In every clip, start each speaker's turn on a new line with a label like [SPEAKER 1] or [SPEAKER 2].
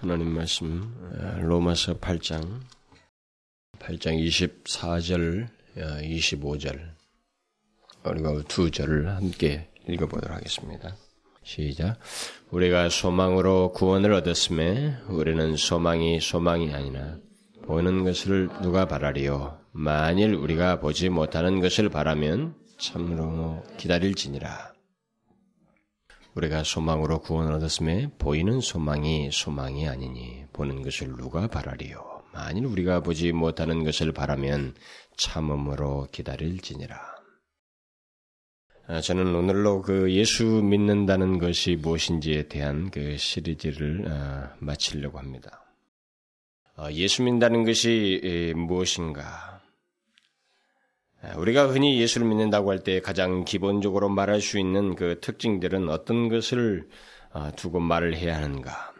[SPEAKER 1] 하나님 말씀 로마서 8장 8장 24절 25절 그리고 두 절을 함께 읽어보도록 하겠습니다. 시작. 우리가 소망으로 구원을 얻었음에 우리는 소망이 소망이 아니라 보는 것을 누가 바라리요? 만일 우리가 보지 못하는 것을 바라면 참으로 기다릴지니라. 우리가 소망으로 구원을 얻었음에 보이는 소망이 소망이 아니니 보는 것을 누가 바라리요? 만일 우리가 보지 못하는 것을 바라면 참음으로 기다릴지니라. 아, 저는 오늘로 그 예수 믿는다는 것이 무엇인지에 대한 그 시리즈를 아, 마치려고 합니다. 아, 예수 믿는다는 것이 무엇인가? 우리가 흔히 예수를 믿는다고 할 때 가장 기본적으로 말할 수 있는 그 특징들은 어떤 것을 두고 말을 해야 하는가?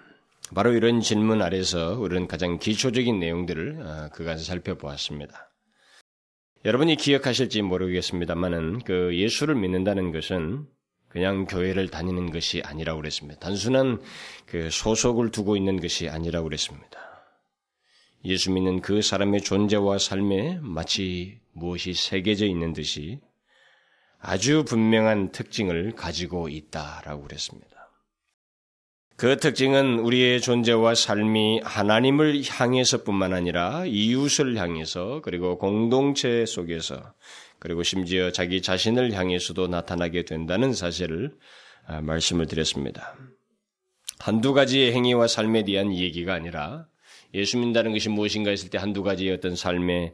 [SPEAKER 1] 바로 이런 질문 아래서 우리는 가장 기초적인 내용들을 그간에 살펴보았습니다. 여러분이 기억하실지 모르겠습니다만은 그 예수를 믿는다는 것은 그냥 교회를 다니는 것이 아니라고 그랬습니다. 단순한 그 소속을 두고 있는 것이 아니라고 그랬습니다. 예수 믿는 그 사람의 존재와 삶에 마치 무엇이 새겨져 있는 듯이 아주 분명한 특징을 가지고 있다라고 그랬습니다. 그 특징은 우리의 존재와 삶이 하나님을 향해서뿐만 아니라 이웃을 향해서 그리고 공동체 속에서 그리고 심지어 자기 자신을 향해서도 나타나게 된다는 사실을 아, 말씀을 드렸습니다. 한두 가지의 행위와 삶에 대한 얘기가 아니라 예수 믿는다는 것이 무엇인가 했을 때 한두 가지의 어떤 삶의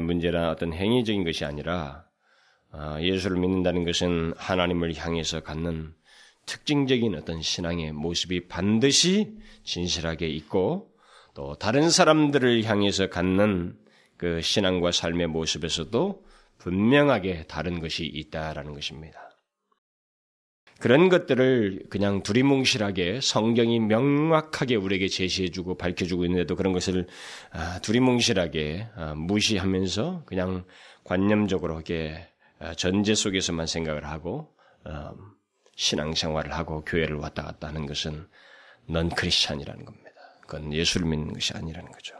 [SPEAKER 1] 문제나 어떤 행위적인 것이 아니라 아, 예수를 믿는다는 것은 하나님을 향해서 갖는 특징적인 어떤 신앙의 모습이 반드시 진실하게 있고 또 다른 사람들을 향해서 갖는 그 신앙과 삶의 모습에서도 분명하게 다른 것이 있다라는 것입니다. 그런 것들을 그냥 두리뭉실하게 성경이 명확하게 우리에게 제시해주고 밝혀주고 있는데도 그런 것을 아, 두리뭉실하게 아, 무시하면서 그냥 관념적으로 이렇게 아, 전제 속에서만 생각을 하고 신앙생활을 하고 교회를 왔다 갔다 하는 것은 넌 크리스찬이라는 겁니다. 그건 예수를 믿는 것이 아니라는 거죠.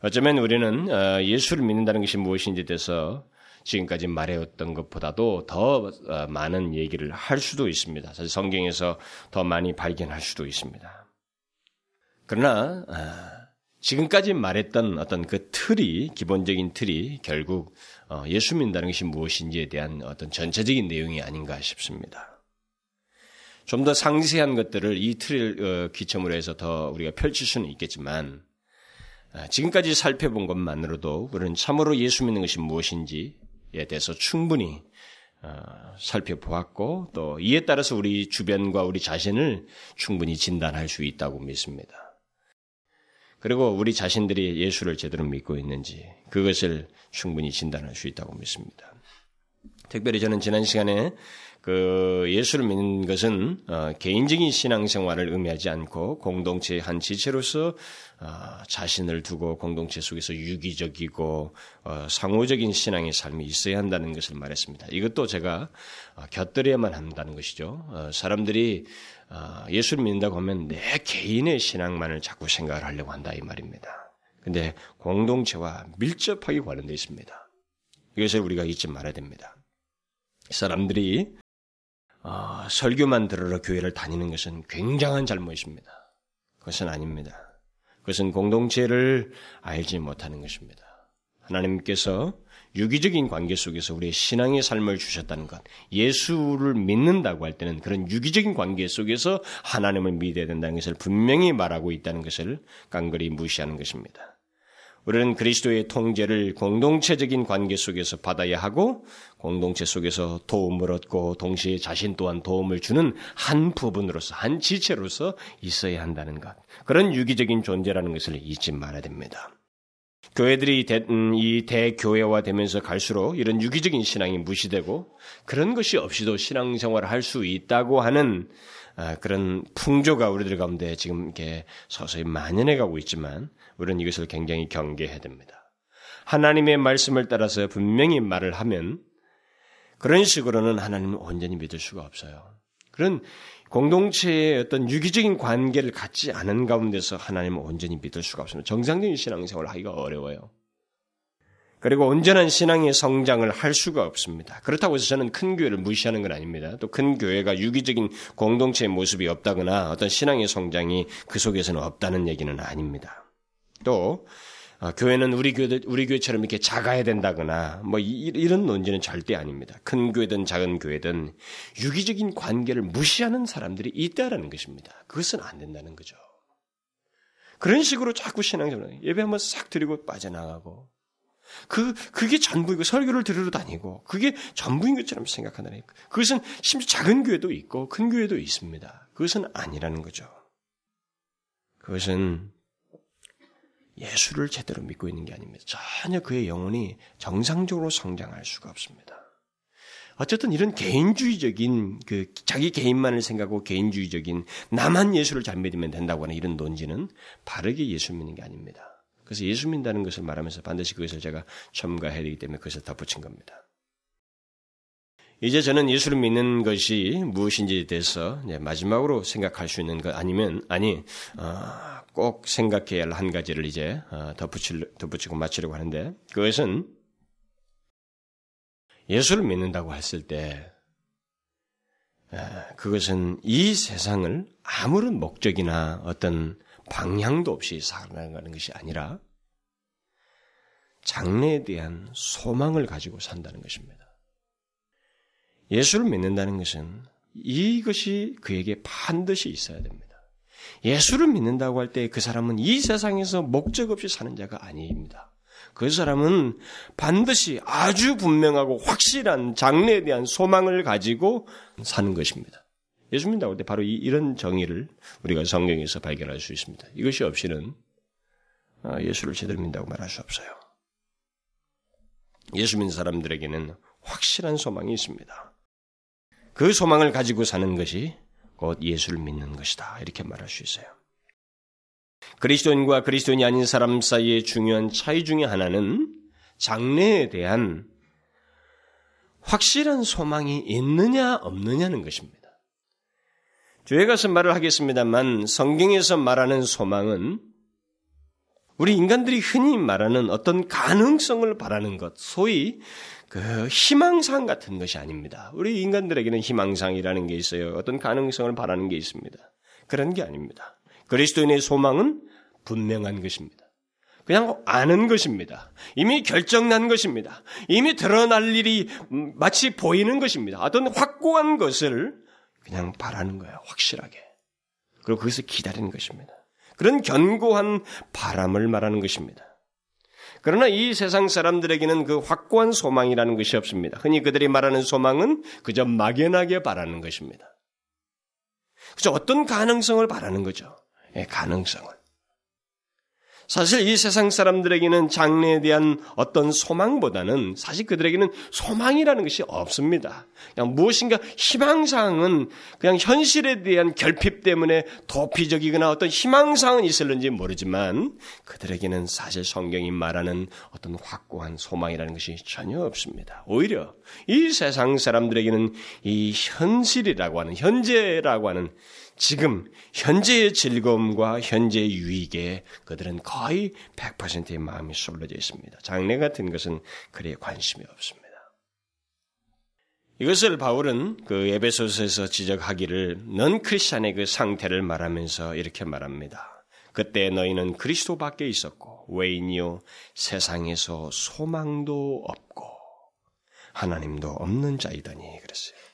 [SPEAKER 1] 어쩌면 우리는 어, 예수를 믿는다는 것이 무엇인지 대해서 지금까지 말해왔던 것보다도 더 어, 많은 얘기를 할 수도 있습니다. 사실 성경에서 더 많이 발견할 수도 있습니다. 그러나 어, 지금까지 말했던 어떤 그 틀이 기본적인 틀이 결국 어, 예수 믿는다는 것이 무엇인지에 대한 어떤 전체적인 내용이 아닌가 싶습니다. 좀 더 상세한 것들을 이 틀을 어, 기점으로 해서 더 우리가 펼칠 수는 있겠지만 아, 지금까지 살펴본 것만으로도 우리는 참으로 예수 믿는 것이 무엇인지에 대해서 충분히 어, 살펴보았고 또 이에 따라서 우리 주변과 우리 자신을 충분히 진단할 수 있다고 믿습니다. 그리고 우리 자신들이 예수를 제대로 믿고 있는지 그것을 충분히 진단할 수 있다고 믿습니다. 특별히 저는 지난 시간에 그 예수를 믿는 것은 어, 개인적인 신앙생활을 의미하지 않고 공동체의 한 지체로서 어, 자신을 두고 공동체 속에서 유기적이고 어, 상호적인 신앙의 삶이 있어야 한다는 것을 말했습니다. 이것도 제가 어, 곁들여야만 한다는 것이죠. 어, 사람들이 어, 예수를 믿는다고 하면 내 개인의 신앙만을 자꾸 생각을 하려고 한다 이 말입니다. 근데 공동체와 밀접하게 관련되어 있습니다. 이것을 우리가 잊지 말아야 됩니다. 사람들이 어, 설교만 들으러 교회를 다니는 것은 굉장한 잘못입니다. 그것은 아닙니다. 그것은 공동체를 알지 못하는 것입니다. 하나님께서 유기적인 관계 속에서 우리의 신앙의 삶을 주셨다는 것, 예수를 믿는다고 할 때는 그런 유기적인 관계 속에서 하나님을 믿어야 된다는 것을 분명히 말하고 있다는 것을 깡그리 무시하는 것입니다. 우리는 그리스도의 통제를 공동체적인 관계 속에서 받아야 하고 공동체 속에서 도움을 얻고 동시에 자신 또한 도움을 주는 한 부분으로서 한 지체로서 있어야 한다는 것. 그런 유기적인 존재라는 것을 잊지 말아야 됩니다. 교회들이 대, 음, 이 대교회화 되면서 갈수록 이런 유기적인 신앙이 무시되고 그런 것이 없이도 신앙생활을 할 수 있다고 하는 아, 그런 풍조가 우리들 가운데 지금 이렇게 서서히 만연해 가고 있지만 우리는 이것을 굉장히 경계해야 됩니다. 하나님의 말씀을 따라서 분명히 말을 하면 그런 식으로는 하나님을 온전히 믿을 수가 없어요. 그런 공동체의 어떤 유기적인 관계를 갖지 않은 가운데서 하나님을 온전히 믿을 수가 없습니다. 정상적인 신앙생활을 하기가 어려워요. 그리고 온전한 신앙의 성장을 할 수가 없습니다. 그렇다고 해서 저는 큰 교회를 무시하는 건 아닙니다. 또 큰 교회가 유기적인 공동체의 모습이 없다거나 어떤 신앙의 성장이 그 속에서는 없다는 얘기는 아닙니다. 또 어, 교회는 우리 교회 우리 교회처럼 이렇게 작아야 된다거나 뭐 이, 런 논지는 절대 아닙니다. 큰 교회든 작은 교회든 유기적인 관계를 무시하는 사람들이 있다라는 것입니다. 그것은 안 된다는 거죠. 그런 식으로 자꾸 신앙생활 예배 한번 싹 드리고 빠져나가고 그, 그게 전부이고 설교를 들으러 다니고 그게 전부인 것처럼 생각한다는 그것은 심지어 작은 교회도 있고 큰 교회도 있습니다. 그것은 아니라는 거죠. 그것은 예수를 제대로 믿고 있는 게 아닙니다. 전혀 그의 영혼이 정상적으로 성장할 수가 없습니다. 어쨌든 이런 개인주의적인 그 자기 개인만을 생각하고 개인주의적인 나만 예수를 잘 믿으면 된다고 하는 이런 논지는 바르게 예수 믿는 게 아닙니다. 그래서 예수 믿는다는 것을 말하면서 반드시 그것을 제가 첨가해야 되기 때문에 그것을 덧붙인 겁니다. 이제 저는 예수를 믿는 것이 무엇인지에 대해서 마지막으로 생각할 수 있는 것 아니면 아니 어, 꼭 생각해야 할 한 가지를 이제 어, 덧붙일, 덧붙이고 마치려고 하는데 그것은 예수를 믿는다고 했을 때 그것은 이 세상을 아무런 목적이나 어떤 방향도 없이 살아가는 것이 아니라 장래에 대한 소망을 가지고 산다는 것입니다. 예수를 믿는다는 것은 이것이 그에게 반드시 있어야 됩니다. 예수를 믿는다고 할 때 그 사람은 이 세상에서 목적 없이 사는 자가 아닙니다. 그 사람은 반드시 아주 분명하고 확실한 장래에 대한 소망을 가지고 사는 것입니다. 예수 믿는다고 할 때 바로 이, 런 정의를 우리가 성경에서 발견할 수 있습니다. 이것이 없이는 아, 예수를 제대로 믿는다고 말할 수 없어요. 예수 믿는 사람들에게는 확실한 소망이 있습니다. 그 소망을 가지고 사는 것이 곧 예수를 믿는 것이다. 이렇게 말할 수 있어요. 그리스도인과 그리스도인이 아닌 사람 사이의 중요한 차이 중의 하나는 장래에 대한 확실한 소망이 있느냐 없느냐는 것입니다. 뒤에 가서 말을 하겠습니다만 성경에서 말하는 소망은 우리 인간들이 흔히 말하는 어떤 가능성을 바라는 것, 소위 그 희망상 같은 것이 아닙니다. 우리 인간들에게는 희망상이라는 게 있어요. 어떤 가능성을 바라는 게 있습니다. 그런 게 아닙니다. 그리스도인의 소망은 분명한 것입니다. 그냥 아는 것입니다. 이미 결정난 것입니다. 이미 드러날 일이 마치 보이는 것입니다. 어떤 확고한 것을 그냥 바라는 거예요. 확실하게. 그리고 거기서 기다리는 것입니다. 그런 견고한 바람을 말하는 것입니다. 그러나 이 세상 사람들에게는 그 확고한 소망이라는 것이 없습니다. 흔히 그들이 말하는 소망은 그저 막연하게 바라는 것입니다. 그저 어떤 가능성을 바라는 거죠. 예, 가능성을. 사실 이 세상 사람들에게는 장래에 대한 어떤 소망보다는 사실 그들에게는 소망이라는 것이 없습니다. 그냥 무엇인가 희망사항은 그냥 현실에 대한 결핍 때문에 도피적이거나 어떤 희망사항은 있을는지 모르지만 그들에게는 사실 성경이 말하는 어떤 확고한 소망이라는 것이 전혀 없습니다. 오히려 이 세상 사람들에게는 이 현실이라고 하는 현재라고 하는 지금 현재의 즐거움과 현재의 유익에 그들은 거의 100%의 마음이 쏠려져 있습니다. 장래 같은 것은 그에 관심이 없습니다. 이것을 바울은 그 에베소서에서 지적하기를 넌 크리스찬의 그 상태를 말하면서 이렇게 말합니다. 그때 너희는 그리스도 밖에 있었고 외인이요 세상에서 소망도 없고 하나님도 없는 자이더니 그랬어요.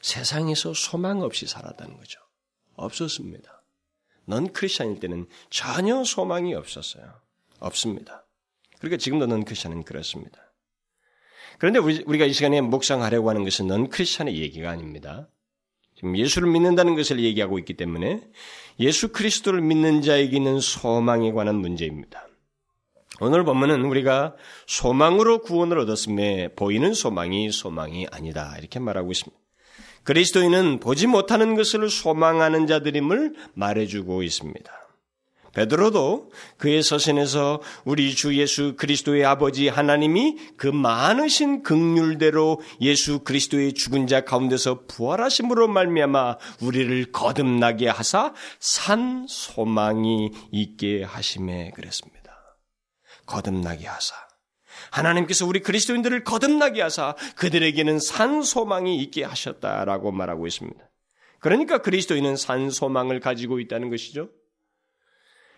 [SPEAKER 1] 세상에서 소망 없이 살았다는 거죠. 없었습니다. 넌 크리스천일 때는 전혀 소망이 없었어요. 없습니다. 그러니까 지금도 넌 크리스천은 그렇습니다. 그런데 우리가 이 시간에 묵상하려고 하는 것은 넌 크리스천의 얘기가 아닙니다. 지금 예수를 믿는다는 것을 얘기하고 있기 때문에 예수 그리스도를 믿는 자에게는 소망에 관한 문제입니다. 오늘 보면은 우리가 소망으로 구원을 얻었음에 보이는 소망이 소망이 아니다. 이렇게 말하고 있습니다. 그리스도인은 보지 못하는 것을 소망하는 자들임을 말해주고 있습니다. 베드로도 그의 서신에서 우리 주 예수 그리스도의 아버지 하나님이 그 많으신 극률대로 예수 그리스도의 죽은 자 가운데서 부활하심으로 말미암아 우리를 거듭나게 하사 산 소망이 있게 하심에 그랬습니다. 거듭나게 하사 하나님께서 우리 그리스도인들을 거듭나게 하사 그들에게는 산 소망이 있게 하셨다라고 말하고 있습니다. 그러니까 그리스도인은 산 소망을 가지고 있다는 것이죠.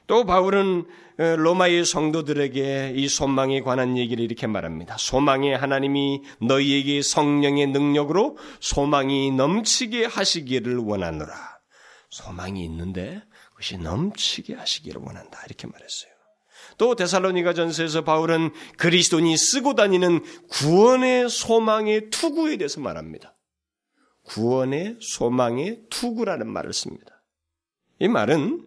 [SPEAKER 1] 또 바울은 어, 로마의 성도들에게 이 소망에 관한 얘기를 이렇게 말합니다. 소망의 하나님이 너희에게 성령의 능력으로 소망이 넘치게 하시기를 원하노라. 소망이 있는데 그것이 넘치게 하시기를 원한다. 이렇게 말했어요. 또 데살로니가 전서에서 바울은 그리스도인이 쓰고 다니는 구원의 소망의 투구에 대해서 말합니다. 구원의 소망의 투구라는 말을 씁니다. 이 말은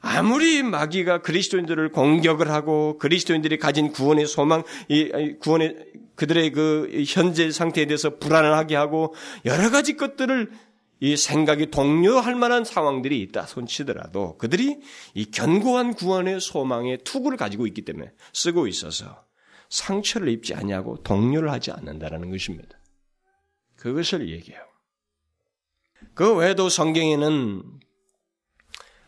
[SPEAKER 1] 아무리 마귀가 그리스도인들을 공격을 하고 그리스도인들이 가진 구원의 소망, 이 구원의 그들의 그 현재 상태에 대해서 불안을 하게 하고 여러 가지 것들을 이 생각이 동료할 만한 상황들이 있다 손치더라도 그들이 이 견고한 구원의 소망의 투구를 가지고 있기 때문에 쓰고 있어서 상처를 입지 않냐고 동료를 하지 않는다라는 것입니다. 그것을 얘기해요. 그 외에도 성경에는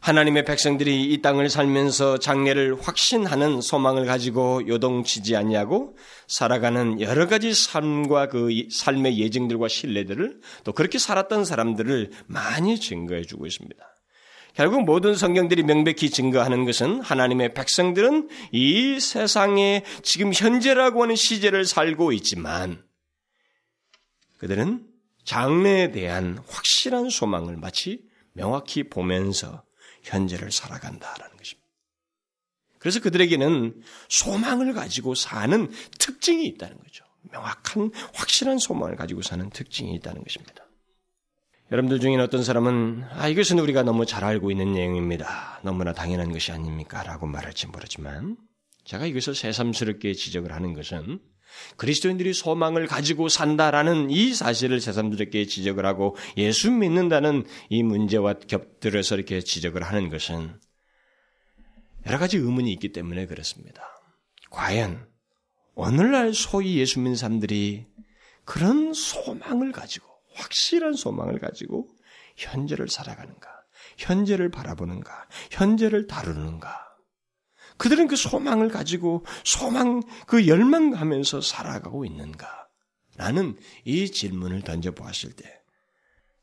[SPEAKER 1] 하나님의 백성들이 이 땅을 살면서 장래를 확신하는 소망을 가지고 요동치지 않냐고 살아가는 여러 가지 삶과 그 삶의 예증들과 신뢰들을 또 그렇게 살았던 사람들을 많이 증거해 주고 있습니다. 결국 모든 성경들이 명백히 증거하는 것은 하나님의 백성들은 이 세상에 지금 현재라고 하는 시제를 살고 있지만 그들은 장래에 대한 확실한 소망을 마치 명확히 보면서 현재를 살아간다라는 것입니다. 그래서 그들에게는 소망을 가지고 사는 특징이 있다는 거죠. 명확한 확실한 소망을 가지고 사는 특징이 있다는 것입니다. 여러분들 중에 어떤 사람은 아 이것은 우리가 너무 잘 알고 있는 내용입니다. 너무나 당연한 것이 아닙니까? 라고 말할지 모르지만 제가 이것을 새삼스럽게 지적을 하는 것은 그리스도인들이 소망을 가지고 산다라는 이 사실을 새삼스럽게 지적을 하고 예수 믿는다는 이 문제와 겹들어서 이렇게 지적을 하는 것은 여러 가지 의문이 있기 때문에 그렇습니다. 과연 오늘날 소위 예수 믿는 사람들이 그런 소망을 가지고 확실한 소망을 가지고 현재를 살아가는가? 현재를 바라보는가? 현재를 다루는가? 그들은 그 소망을 가지고 소망, 그 열망하면서 살아가고 있는가? 라는 이 질문을 던져보았을 때,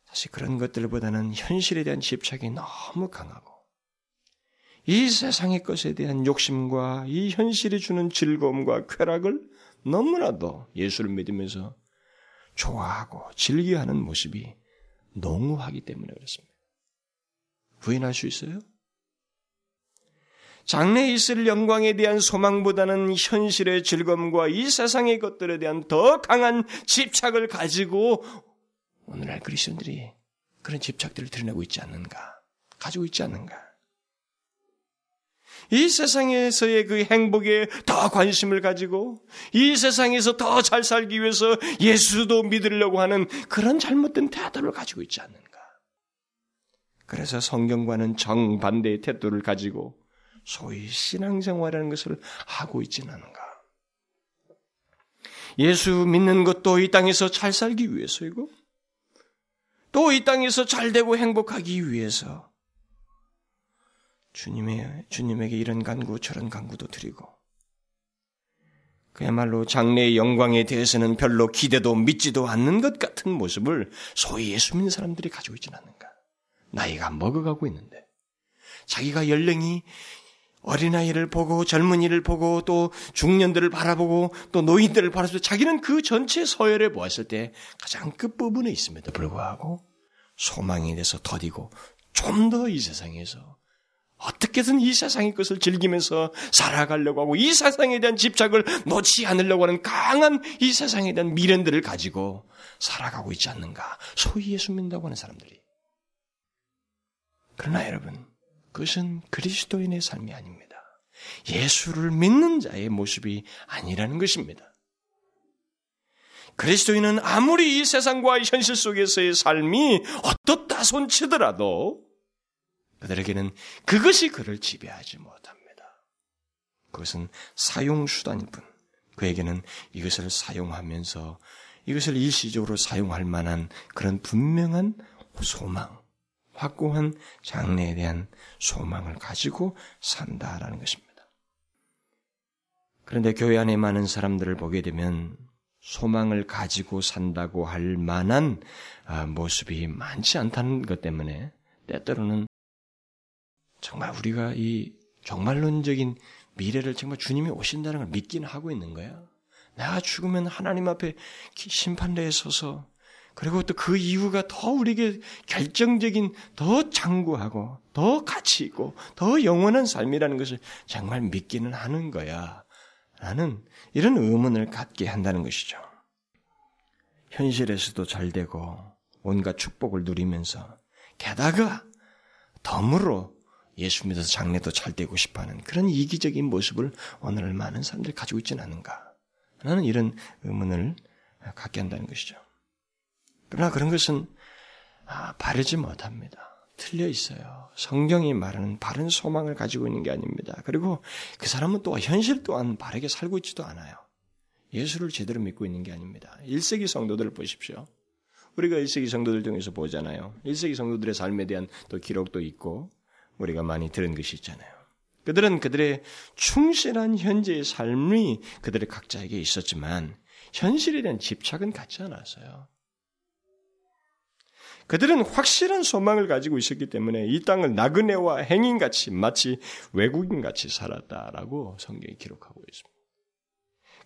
[SPEAKER 1] 사실 그런 것들보다는 현실에 대한 집착이 너무 강하고, 이 세상의 것에 대한 욕심과 이 현실이 주는 즐거움과 쾌락을 너무나도 예수를 믿으면서 좋아하고 즐겨하는 모습이 농후하기 때문에 그렇습니다. 부인할 수 있어요? 장래에 있을 영광에 대한 소망보다는 현실의 즐거움과 이 세상의 것들에 대한 더 강한 집착을 가지고 오늘날 그리스도인들이 그런 집착들을 드러내고 있지 않는가? 가지고 있지 않는가? 이 세상에서의 그 행복에 더 관심을 가지고 이 세상에서 더 잘 살기 위해서 예수도 믿으려고 하는 그런 잘못된 태도를 가지고 있지 않는가? 그래서 성경과는 정반대의 태도를 가지고 소위 신앙생활이라는 것을 하고 있지는 않은가. 예수 믿는 것도 이 땅에서 잘 살기 위해서이고, 또 이 땅에서 잘 되고 행복하기 위해서 주님의, 주님에게 이런 간구, 저런 간구도 드리고, 그야말로 장래의 영광에 대해서는 별로 기대도 믿지도 않는 것 같은 모습을 소위 예수 믿는 사람들이 가지고 있지는 않는가. 나이가 먹어가고 있는데, 자기가 연령이 어린아이를 보고 젊은이를 보고 또 중년들을 바라보고 또 노인들을 바라보고 자기는 그 전체 서열에 보았을 때 가장 끝부분에 있음에도 불구하고 소망에 대해서 더디고 좀 더 이 세상에서 어떻게든 이 세상의 것을 즐기면서 살아가려고 하고 이 세상에 대한 집착을 놓지 않으려고 하는 강한 이 세상에 대한 미련들을 가지고 살아가고 있지 않는가. 소위 예수 믿는다고 하는 사람들이. 그러나 여러분, 그것은 그리스도인의 삶이 아닙니다. 예수를 믿는 자의 모습이 아니라는 것입니다. 그리스도인은 아무리 이 세상과 현실 속에서의 삶이 어떻다 손치더라도 그들에게는 그것이 그를 지배하지 못합니다. 그것은 사용수단일 뿐. 그에게는 이것을 사용하면서 이것을 일시적으로 사용할 만한 그런 분명한 소망, 확고한 장래에 대한 소망을 가지고 산다라는 것입니다. 그런데 교회 안에 많은 사람들을 보게 되면 소망을 가지고 산다고 할 만한 아, 모습이 많지 않다는 것 때문에 때때로는 정말 우리가 이 종말론적인 미래를 정말 주님이 오신다는 걸 믿기는 하고 있는 거야. 내가 죽으면 하나님 앞에 심판대에 서서 그리고 또 그 이유가 더 우리에게 결정적인 더 장구하고 더 가치 있고 더 영원한 삶이라는 것을 정말 믿기는 하는 거야. 라는 이런 의문을 갖게 한다는 것이죠. 현실에서도 잘 되고 온갖 축복을 누리면서 게다가 덤으로 예수 믿어서 장래도 잘 되고 싶어 하는 그런 이기적인 모습을 오늘 많은 사람들이 가지고 있지는 않은가. 라는 이런 의문을 갖게 한다는 것이죠. 그러나 그런 것은 아, 바르지 못합니다. 틀려 있어요. 성경이 말하는 바른 소망을 가지고 있는 게 아닙니다. 그리고 그 사람은 또 현실 또한 바르게 살고 있지도 않아요. 예수를 제대로 믿고 있는 게 아닙니다. 1세기 성도들을 보십시오. 우리가 1세기 성도들 중에서 보잖아요. 1세기 성도들의 삶에 대한 또 기록도 있고 우리가 많이 들은 것이 있잖아요. 그들은 그들의 충실한 현재의 삶이 그들의 각자에게 있었지만 현실에 대한 집착은 갖지 않았어요. 그들은 확실한 소망을 가지고 있었기 때문에 이 땅을 나그네와 행인같이 마치 외국인같이 살았다라고 성경이 기록하고 있습니다.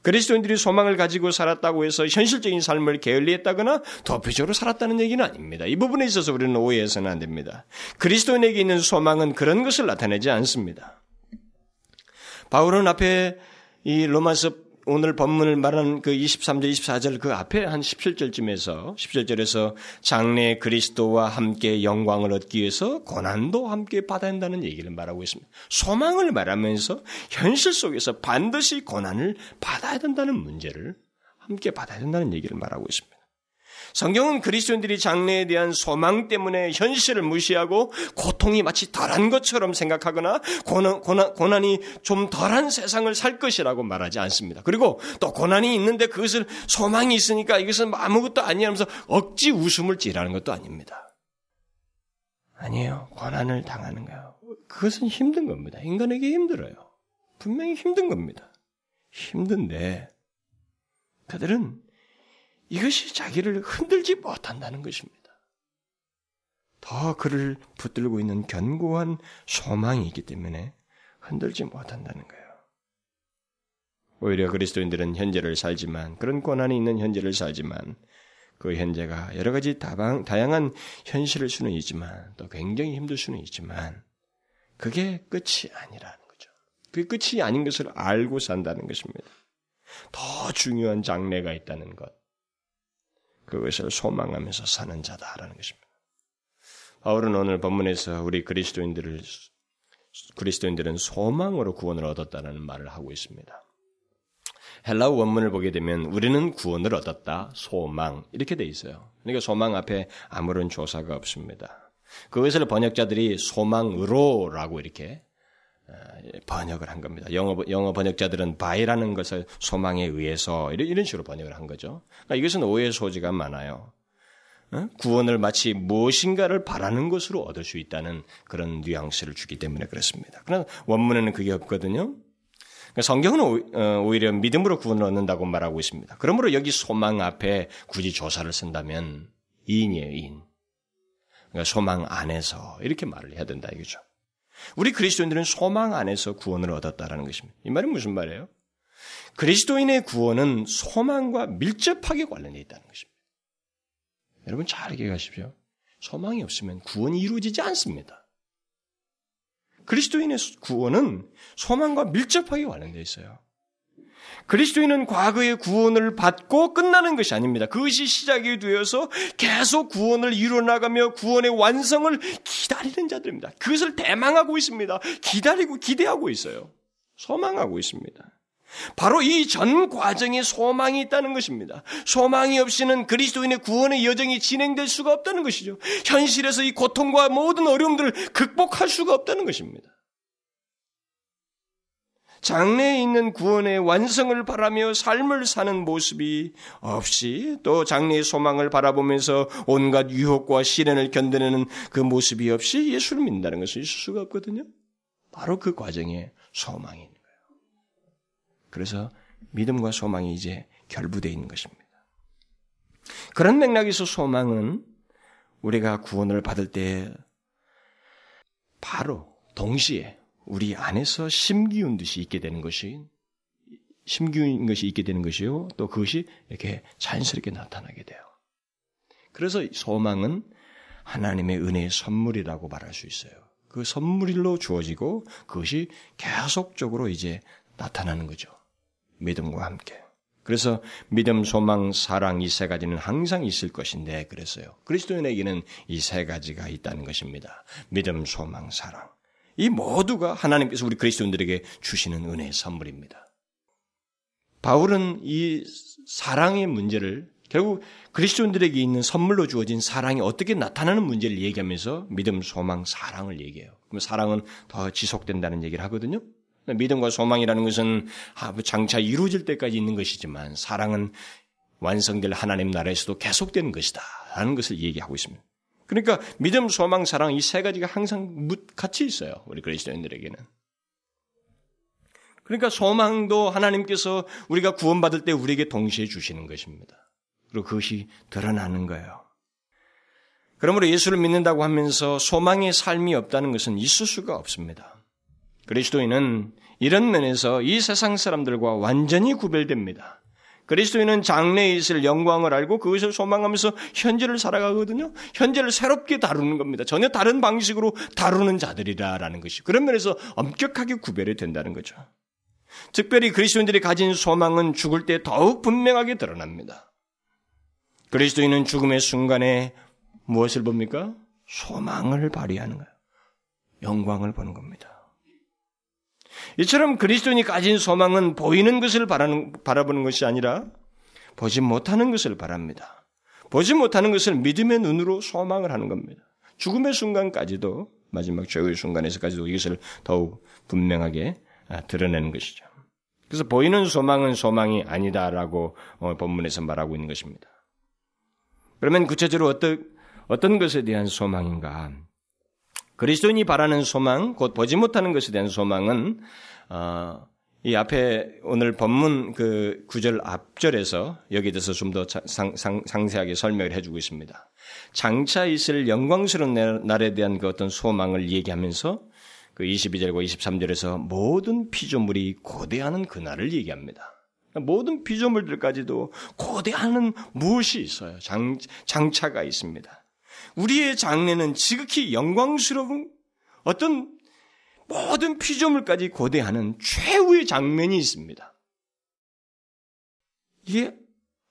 [SPEAKER 1] 그리스도인들이 소망을 가지고 살았다고 해서 현실적인 삶을 게을리했다거나 도표적으로 살았다는 얘기는 아닙니다. 이 부분에 있어서 우리는 오해해서는 안 됩니다. 그리스도인에게 있는 소망은 그런 것을 나타내지 않습니다. 바울은 앞에 이 로마서 오늘 본문을 말하는 그 23절, 24절 그 앞에 한 17절쯤에서 17절에서 장래 그리스도와 함께 영광을 얻기 위해서 고난도 함께 받아야 한다는 얘기를 말하고 있습니다. 소망을 말하면서 현실 속에서 반드시 고난을 받아야 된다는 문제를 함께 받아야 된다는 얘기를 말하고 있습니다. 성경은 그리스도인들이 장래에 대한 소망 때문에 현실을 무시하고 고통이 마치 덜한 것처럼 생각하거나 고난, 고난, 고난이 좀 덜한 세상을 살 것이라고 말하지 않습니다. 그리고 또 고난이 있는데 그것을 소망이 있으니까 이것은 아무것도 아니하면서 억지 웃음을 찌라는 것도 아닙니다. 아니에요. 고난을 당하는 거예요. 그것은 힘든 겁니다. 인간에게 힘들어요. 분명히 힘든 겁니다. 힘든데 그들은 이것이 자기를 흔들지 못한다는 것입니다. 더 그를 붙들고 있는 견고한 소망이 있기 때문에 흔들지 못한다는 거예요. 오히려 그리스도인들은 현재를 살지만 그런 고난이 있는 현재를 살지만 그 현재가 여러 가지 다방, 다양한 현실일 수는 있지만 또 굉장히 힘들 수는 있지만 그게 끝이 아니라는 거죠. 그 끝이 아닌 것을 알고 산다는 것입니다. 더 중요한 장래가 있다는 것. 그것을 소망하면서 사는 자다라는 것입니다. 바울은 오늘 본문에서 우리 그리스도인들을 그리스도인들은 소망으로 구원을 얻었다는 말을 하고 있습니다. 헬라어 원문을 보게 되면 우리는 구원을 얻었다, 소망 이렇게 돼 있어요. 그러니까 소망 앞에 아무런 조사가 없습니다. 그것을 번역자들이 소망으로라고 이렇게 번역을 한 겁니다. 영어, 영어 번역자들은 by라는 것을 소망에 의해서 이런, 이런 식으로 번역을 한 거죠. 그러니까 이것은 오해 소지가 많아요. 구원을 마치 무엇인가를 바라는 것으로 얻을 수 있다는 그런 뉘앙스를 주기 때문에 그렇습니다. 그러나 원문에는 그게 없거든요. 그러니까 성경은 어, 오히려 믿음으로 구원을 얻는다고 말하고 있습니다. 그러므로 여기 소망 앞에 굳이 조사를 쓴다면 이인이에요, 인. 그러니까 소망 안에서 이렇게 말을 해야 된다 이거죠. 우리 그리스도인들은 소망 안에서 구원을 얻었다라는 것입니다. 이 말은 무슨 말이에요? 그리스도인의 구원은 소망과 밀접하게 관련되어 있다는 것입니다. 여러분 잘 기억하십시오. 소망이 없으면 구원이 이루어지지 않습니다. 그리스도인의 구원은 소망과 밀접하게 관련되어 있어요. 그리스도인은 과거의 구원을 받고 끝나는 것이 아닙니다. 그것이 시작이 되어서 계속 구원을 이루어나가며 구원의 완성을 기다리는 자들입니다. 그것을 대망하고 있습니다. 기다리고 기대하고 있어요. 소망하고 있습니다. 바로 이 전 과정에 소망이 있다는 것입니다. 소망이 없이는 그리스도인의 구원의 여정이 진행될 수가 없다는 것이죠. 현실에서 이 고통과 모든 어려움들을 극복할 수가 없다는 것입니다. 장래에 있는 구원의 완성을 바라며 삶을 사는 모습이 없이 또 장래의 소망을 바라보면서 온갖 유혹과 시련을 견뎌내는 그 모습이 없이 예수를 믿는다는 것은 있을 수가 없거든요. 바로 그 과정에 소망이 있는 거예요. 그래서 믿음과 소망이 이제 결부되어 있는 것입니다. 그런 맥락에서 소망은 우리가 구원을 받을 때 바로 동시에 우리 안에서 심기운 듯이 있게 되는 것이 심기운 것이 있게 되는 것이요. 또 그것이 이렇게 자연스럽게 나타나게 돼요. 그래서 소망은 하나님의 은혜의 선물이라고 말할 수 있어요. 그 선물로 주어지고 그것이 계속적으로 이제 나타나는 거죠. 믿음과 함께. 그래서 믿음, 소망, 사랑 이 세 가지는 항상 있을 것인데 그랬어요. 그리스도인에게는 이 세 가지가 있다는 것입니다. 믿음, 소망, 사랑. 이 모두가 하나님께서 우리 그리스도인들에게 주시는 은혜의 선물입니다. 바울은 이 사랑의 문제를 결국 그리스도인들에게 있는 선물로 주어진 사랑이 어떻게 나타나는 문제를 얘기하면서 믿음, 소망, 사랑을 얘기해요. 그럼 사랑은 더 지속된다는 얘기를 하거든요. 믿음과 소망이라는 것은 장차 이루어질 때까지 있는 것이지만 사랑은 완성될 하나님 나라에서도 계속되는 것이다. 라는 것을 얘기하고 있습니다. 그러니까 믿음, 소망, 사랑 이 세 가지가 항상 같이 있어요. 우리 그리스도인들에게는. 그러니까 소망도 하나님께서 우리가 구원받을 때 우리에게 동시에 주시는 것입니다. 그리고 그것이 드러나는 거예요. 그러므로 예수를 믿는다고 하면서 소망의 삶이 없다는 것은 있을 수가 없습니다. 그리스도인은 이런 면에서 이 세상 사람들과 완전히 구별됩니다. 그리스도인은 장래에 있을 영광을 알고 그것을 소망하면서 현재를 살아가거든요. 현재를 새롭게 다루는 겁니다. 전혀 다른 방식으로 다루는 자들이라라는 것이 그런 면에서 엄격하게 구별이 된다는 거죠. 특별히 그리스도인들이 가진 소망은 죽을 때 더욱 분명하게 드러납니다. 그리스도인은 죽음의 순간에 무엇을 봅니까? 소망을 발휘하는 거예요. 영광을 보는 겁니다. 이처럼 그리스도인이 가진 소망은 보이는 것을 바라는, 바라보는 것이 아니라 보지 못하는 것을 바랍니다. 보지 못하는 것을 믿음의 눈으로 소망을 하는 겁니다. 죽음의 순간까지도 마지막 최후의 순간에서까지도 이것을 더욱 분명하게 아, 드러내는 것이죠. 그래서 보이는 소망은 소망이 아니다라고 어, 본문에서 말하고 있는 것입니다. 그러면 구체적으로 어떤 어떤 것에 대한 소망인가? 그리스도인이 바라는 소망, 곧 보지 못하는 것에 대한 소망은 어, 이 앞에 오늘 본문 그 구절 앞절에서 여기에 대해서 좀 더 상세하게 설명을 해주고 있습니다. 장차 있을 영광스러운 날에 대한 그 어떤 소망을 얘기하면서 그 22절과 23절에서 모든 피조물이 고대하는 그날을 얘기합니다. 모든 피조물들까지도 고대하는 무엇이 있어요? 장, 장차가 있습니다. 우리의 장래는 지극히 영광스러운 어떤 모든 피조물까지 고대하는 최후의 장면이 있습니다. 이게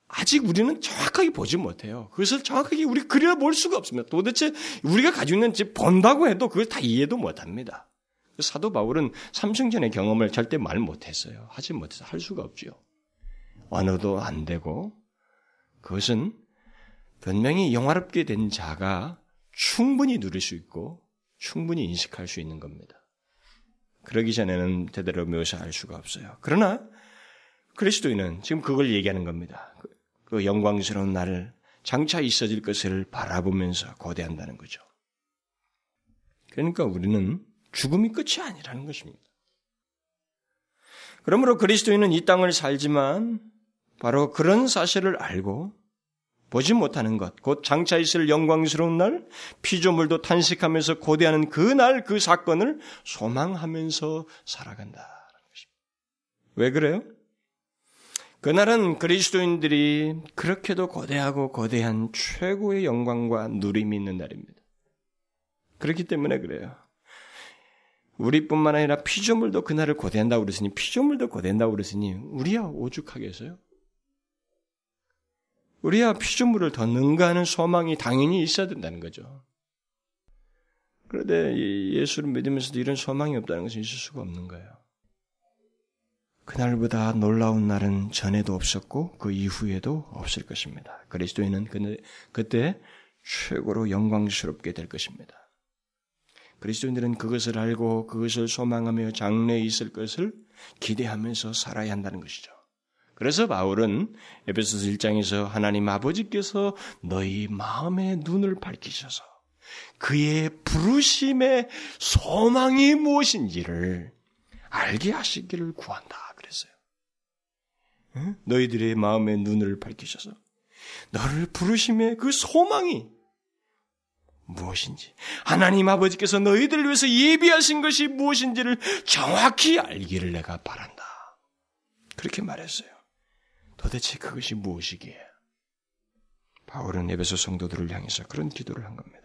[SPEAKER 1] 아직 우리는 정확하게 보지 못해요. 그것을 정확하게 우리 그려볼 수가 없습니다. 도대체 우리가 가지고 있는 집 본다고 해도 그걸 다 이해도 못합니다. 사도 바울은 삼승전의 경험을 절대 말 못했어요. 하지 못해서 할 수가 없죠. 언어도 안 되고 그것은 분명히 영화롭게 된 자가 충분히 누릴 수 있고 충분히 인식할 수 있는 겁니다. 그러기 전에는 제대로 묘사할 수가 없어요. 그러나 그리스도인은 지금 그걸 얘기하는 겁니다. 그, 그 영광스러운 날을 장차 있어질 것을 바라보면서 거대한다는 거죠. 그러니까 우리는 죽음이 끝이 아니라는 것입니다. 그러므로 그리스도인은 이 땅을 살지만 바로 그런 사실을 알고 보지 못하는 것, 곧 장차 있을 영광스러운 날, 피조물도 탄식하면서 고대하는 그 날, 그 사건을 소망하면서 살아간다는 것입니다. 왜 그래요? 그날은 그리스도인들이 그렇게도 거대하고 거대한 최고의 영광과 누림이 있는 날입니다. 그렇기 때문에 그래요. 우리뿐만 아니라 피조물도 그날을 고대한다고 그랬으니, 피조물도 고대한다고 그랬으니, 우리야 오죽하겠어요? 우리야 피조물을 더 능가하는 소망이 당연히 있어야 된다는 거죠. 그런데 예수를 믿으면서도 이런 소망이 없다는 것은 있을 수가 없는 거예요. 그날보다 놀라운 날은 전에도 없었고 그 이후에도 없을 것입니다. 그리스도인은 그때 최고로 영광스럽게 될 것입니다. 그리스도인들은 그것을 알고 그것을 소망하며 장래에 있을 것을 기대하면서 살아야 한다는 것이죠. 그래서 바울은 에베소서 1장에서 하나님 아버지께서 너희 마음의 눈을 밝히셔서 그의 부르심의 소망이 무엇인지를 알게 하시기를 구한다. 그랬어요. 응? 너희들의 마음의 눈을 밝히셔서 너를 부르심의 그 소망이 무엇인지, 하나님 아버지께서 너희들을 위해서 예비하신 것이 무엇인지를 정확히 알기를 내가 바란다. 그렇게 말했어요. 도대체 그것이 무엇이기에? 바울은 에베소 성도들을 향해서 그런 기도를 한 겁니다.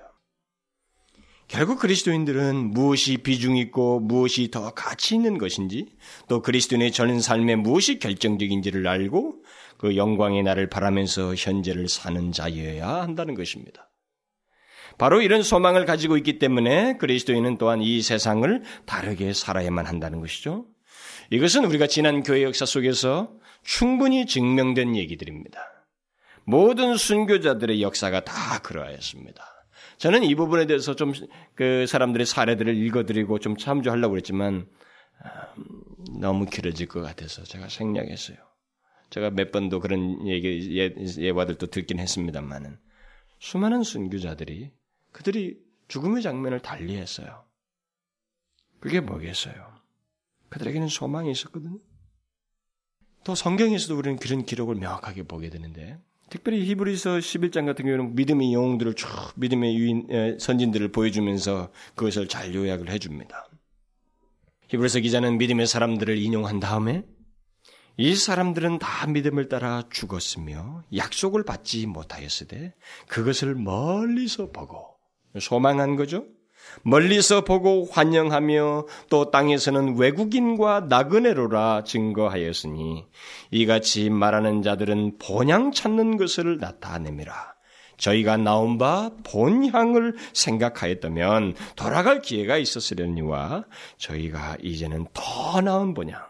[SPEAKER 1] 결국 그리스도인들은 무엇이 비중 있고 무엇이 더 가치 있는 것인지 또 그리스도인의 전 삶에 무엇이 결정적인지를 알고 그 영광의 날을 바라면서 현재를 사는 자여야 한다는 것입니다. 바로 이런 소망을 가지고 있기 때문에 그리스도인은 또한 이 세상을 다르게 살아야만 한다는 것이죠. 이것은 우리가 지난 교회 역사 속에서 충분히 증명된 얘기들입니다. 모든 순교자들의 역사가 다 그러하였습니다. 저는 이 부분에 대해서 좀 그 사람들의 사례들을 읽어드리고 좀 참조하려고 그랬지만 음, 너무 길어질 것 같아서 제가 생략했어요. 제가 몇 번도 그런 얘기 예, 예화들도 듣긴 했습니다만은 수많은 순교자들이 그들이 죽음의 장면을 달리했어요. 그게 뭐겠어요? 그들에게는 소망이 있었거든요. 또 성경에서도 우리는 그런 기록을 명확하게 보게 되는데 특별히 히브리서 11장 같은 경우는 믿음의 영웅들을 쭉 믿음의 유인 선진들을 보여주면서 그것을 잘 요약을 해줍니다. 히브리서 기자는 믿음의 사람들을 인용한 다음에 이 사람들은 다 믿음을 따라 죽었으며 약속을 받지 못하였으되 그것을 멀리서 보고 소망한 거죠. 멀리서 보고 환영하며 또 땅에서는 외국인과 나그네로라 증거하였으니 이같이 말하는 자들은 본향 찾는 것을 나타내미라. 저희가 나온 바 본향을 생각하였다면 돌아갈 기회가 있었으려니와 저희가 이제는 더 나은 본향,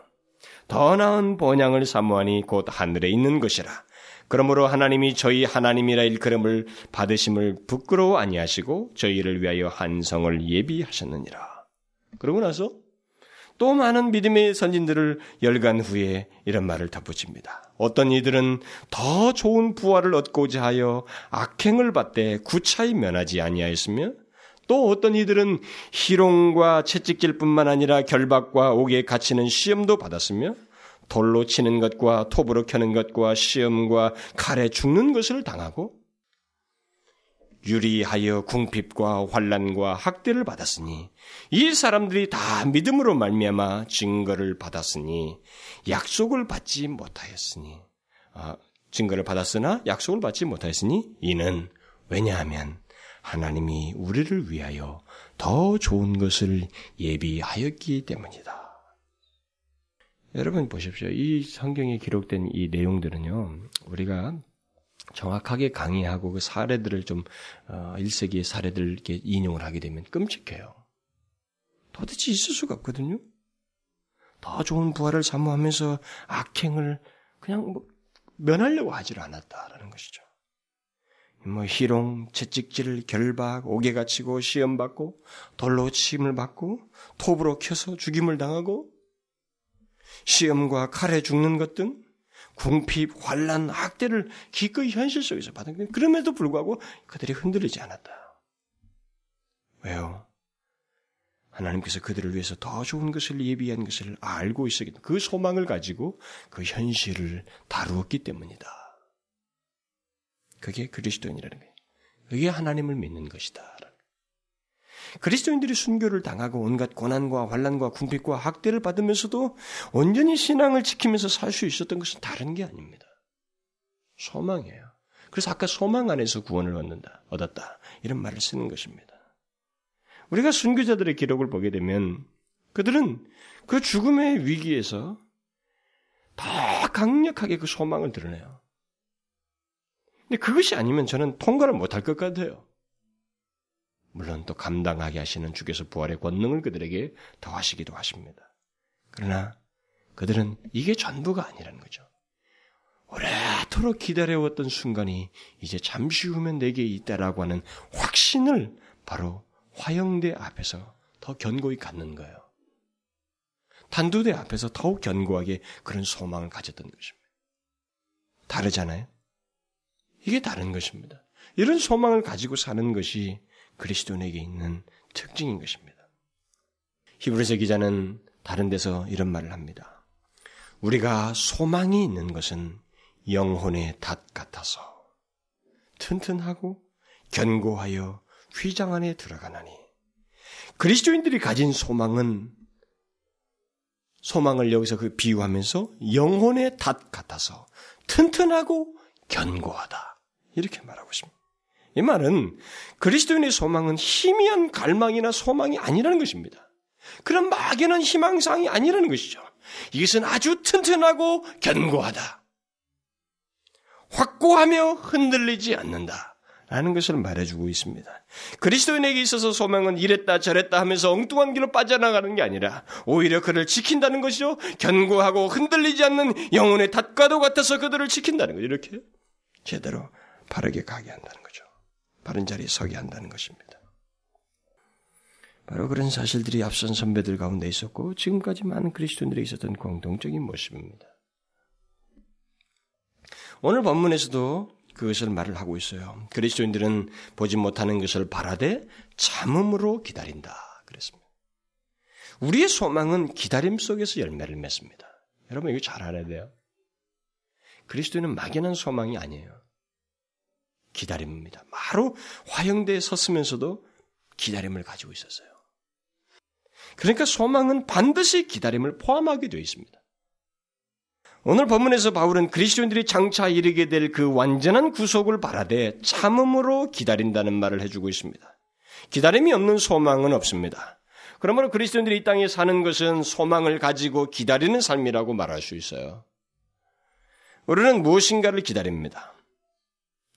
[SPEAKER 1] 더 나은 본향을 사모하니 곧 하늘에 있는 것이라. 그러므로 하나님이 저희 하나님이라 일컬음을 받으심을 부끄러워 아니하시고 저희를 위하여 한성을 예비하셨느니라. 그러고 나서 또 많은 믿음의 선진들을 열간 후에 이런 말을 덧붙입니다. 어떤 이들은 더 좋은 부활을 얻고자 하여 악행을 받되 구차히 면하지 아니하였으며 또 어떤 이들은 희롱과 채찍질뿐만 아니라 결박과 옥에 갇히는 시험도 받았으며 돌로 치는 것과 톱으로 켜는 것과 시험과 칼에 죽는 것을 당하고 유리하여 궁핍과 환란과 학대를 받았으니 이 사람들이 다 믿음으로 말미암아 증거를 받았으니 약속을 받지 못하였으니 아, 증거를 받았으나 약속을 받지 못하였으니 이는 왜냐하면 하나님이 우리를 위하여 더 좋은 것을 예비하였기 때문이다. 여러분 보십시오. 이 성경에 기록된 이 내용들은요, 우리가 정확하게 강의하고 그 사례들을 좀, 어, 1세기의 사례들을 이렇게 인용을 하게 되면 끔찍해요. 도대체 있을 수가 없거든요? 더 좋은 부활을 사모하면서 악행을 그냥 뭐 면하려고 하질 않았다라는 것이죠. 뭐 희롱, 채찍질, 결박, 옥에 갇히고 시험 받고 돌로 침을 받고 톱으로 켜서 죽임을 당하고 시험과 칼에 죽는 것 등 궁핍, 환란, 학대를 기꺼이 현실 속에서 받은. 그럼에도 불구하고 그들이 흔들리지 않았다. 왜요? 하나님께서 그들을 위해서 더 좋은 것을 예비한 것을 알고 있었기 때문에 그 소망을 가지고 그 현실을 다루었기 때문이다. 그게 그리스도인이라는 거예요. 그게 하나님을 믿는 것이다. 그리스도인들이 순교를 당하고 온갖 고난과 환란과 궁핍과 학대를 받으면서도 온전히 신앙을 지키면서 살 수 있었던 것은 다른 게 아닙니다. 소망이에요. 그래서 아까 소망 안에서 구원을 얻는다, 얻었다 이런 말을 쓰는 것입니다. 우리가 순교자들의 기록을 보게 되면 그들은 그 죽음의 위기에서 더 강력하게 그 소망을 드러내요. 근데 그것이 아니면 저는 통과를 못할 것 같아요. 물론 또 감당하게 하시는 주께서 부활의 권능을 그들에게 더하시기도 하십니다. 그러나 그들은 이게 전부가 아니라는 거죠. 오래도록 기다려왔던 순간이 이제 잠시 후면 내게 있다라고 하는 확신을 바로 화영대 앞에서 더 견고히 갖는 거예요. 단두대 앞에서 더욱 견고하게 그런 소망을 가졌던 것입니다. 다르잖아요? 이게 다른 것입니다. 이런 소망을 가지고 사는 것이 그리스도인에게 있는 특징인 것입니다. 히브리서 기자는 다른 데서 이런 말을 합니다. 우리가 소망이 있는 것은 영혼의 닷 같아서 튼튼하고 견고하여 휘장 안에 들어가나니 그리스도인들이 가진 소망은 소망을 여기서 그 비유하면서 영혼의 닷 같아서 튼튼하고 견고하다. 이렇게 말하고 있습니다. 이 말은 그리스도인의 소망은 희미한 갈망이나 소망이 아니라는 것입니다. 그런 막연한 희망상이 아니라는 것이죠. 이것은 아주 튼튼하고 견고하다. 확고하며 흔들리지 않는다. 라는 것을 말해주고 있습니다. 그리스도인에게 있어서 소망은 이랬다 저랬다 하면서 엉뚱한 길로 빠져나가는 게 아니라 오히려 그를 지킨다는 것이죠. 견고하고 흔들리지 않는 영혼의 닷과도 같아서 그들을 지킨다는 거죠. 이렇게 제대로 바르게 가게 한다는 거죠. 바른 자리에 서게 한다는 것입니다. 바로 그런 사실들이 앞선 선배들 가운데 있었고 지금까지 많은 그리스도인들에 있었던 공동적인 모습입니다. 오늘 본문에서도 그것을 말을 하고 있어요. 그리스도인들은 보지 못하는 것을 바라되 참음으로 기다린다. 그랬습니다. 우리의 소망은 기다림 속에서 열매를 맺습니다. 여러분 이거 잘 알아야 돼요. 그리스도인은 막연한 소망이 아니에요. 기다림입니다. 바로 화형대에 섰으면서도 기다림을 가지고 있었어요. 그러니까 소망은 반드시 기다림을 포함하게 되어 있습니다. 오늘 본문에서 바울은 그리스도인들이 장차 이르게 될 그 완전한 구속을 바라되 참음으로 기다린다는 말을 해주고 있습니다. 기다림이 없는 소망은 없습니다. 그러므로 그리스도인들이 이 땅에 사는 것은 소망을 가지고 기다리는 삶이라고 말할 수 있어요. 우리는 무엇인가를 기다립니다.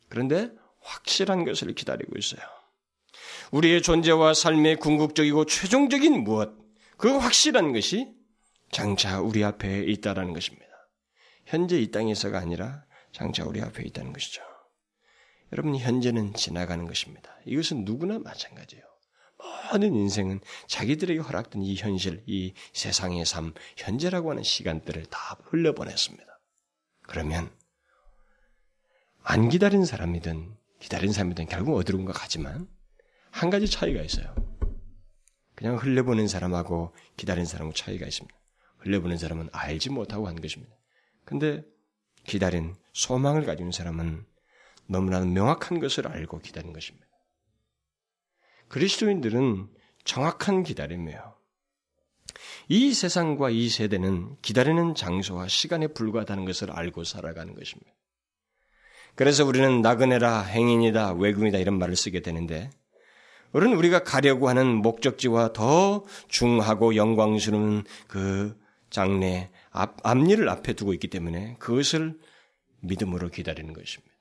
[SPEAKER 1] 그런데 확실한 것을 기다리고 있어요. 우리의 존재와 삶의 궁극적이고 최종적인 무엇, 그 확실한 것이 장차 우리 앞에 있다라는 것입니다. 현재 이 땅에서가 아니라 장차 우리 앞에 있다는 것이죠. 여러분, 현재는 지나가는 것입니다. 이것은 누구나 마찬가지예요. 모든 인생은 자기들에게 허락된 이 현실, 이 세상의 삶, 현재라고 하는 시간들을 다 흘려보냈습니다. 그러면 안 기다린 사람이든 기다린 사람이든 결국 어디론가 가지만 한 가지 차이가 있어요. 그냥 흘려보낸 사람하고 기다린 사람하고 차이가 있습니다. 흘려보낸 사람은 알지 못하고 한 것입니다. 근데 기다린 소망을 가진 사람은 너무나 명확한 것을 알고 기다린 것입니다. 그리스도인들은 정확한 기다림이에요. 이 세상과 이 세대는 기다리는 장소와 시간에 불과하다는 것을 알고 살아가는 것입니다. 그래서 우리는 나그네라, 행인이다, 외국이다 이런 말을 쓰게 되는데, 우리는 우리가 가려고 하는 목적지와 더 중하고 영광스러운 그 장래, 앞, 앞일을 앞에 두고 있기 때문에 그것을 믿음으로 기다리는 것입니다.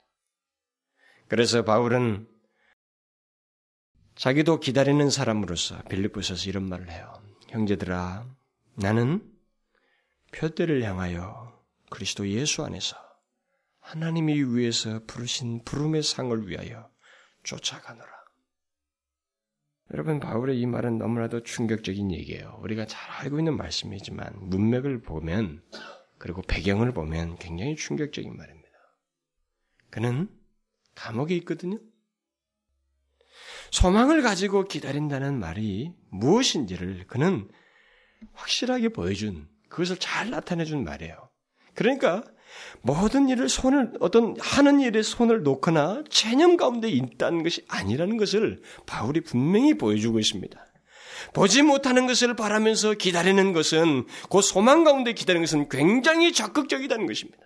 [SPEAKER 1] 그래서 바울은 자기도 기다리는 사람으로서 빌립보서서 이런 말을 해요. 형제들아, 나는 표대를 향하여 그리스도 예수 안에서 하나님이 위해서 부르신 부름의 상을 위하여 쫓아가노라. 여러분 바울의 이 말은 너무나도 충격적인 얘기예요. 우리가 잘 알고 있는 말씀이지만 문맥을 보면 그리고 배경을 보면 굉장히 충격적인 말입니다. 그는 감옥에 있거든요. 소망을 가지고 기다린다는 말이 무엇인지를 그는 확실하게 보여준 그것을 잘 나타내준 말이에요. 그러니까 모든 일을 손을 어떤 하는 일에 손을 놓거나 체념 가운데 있다는 것이 아니라는 것을 바울이 분명히 보여주고 있습니다. 보지 못하는 것을 바라면서 기다리는 것은 그 소망 가운데 기다리는 것은 굉장히 적극적이라는 것입니다.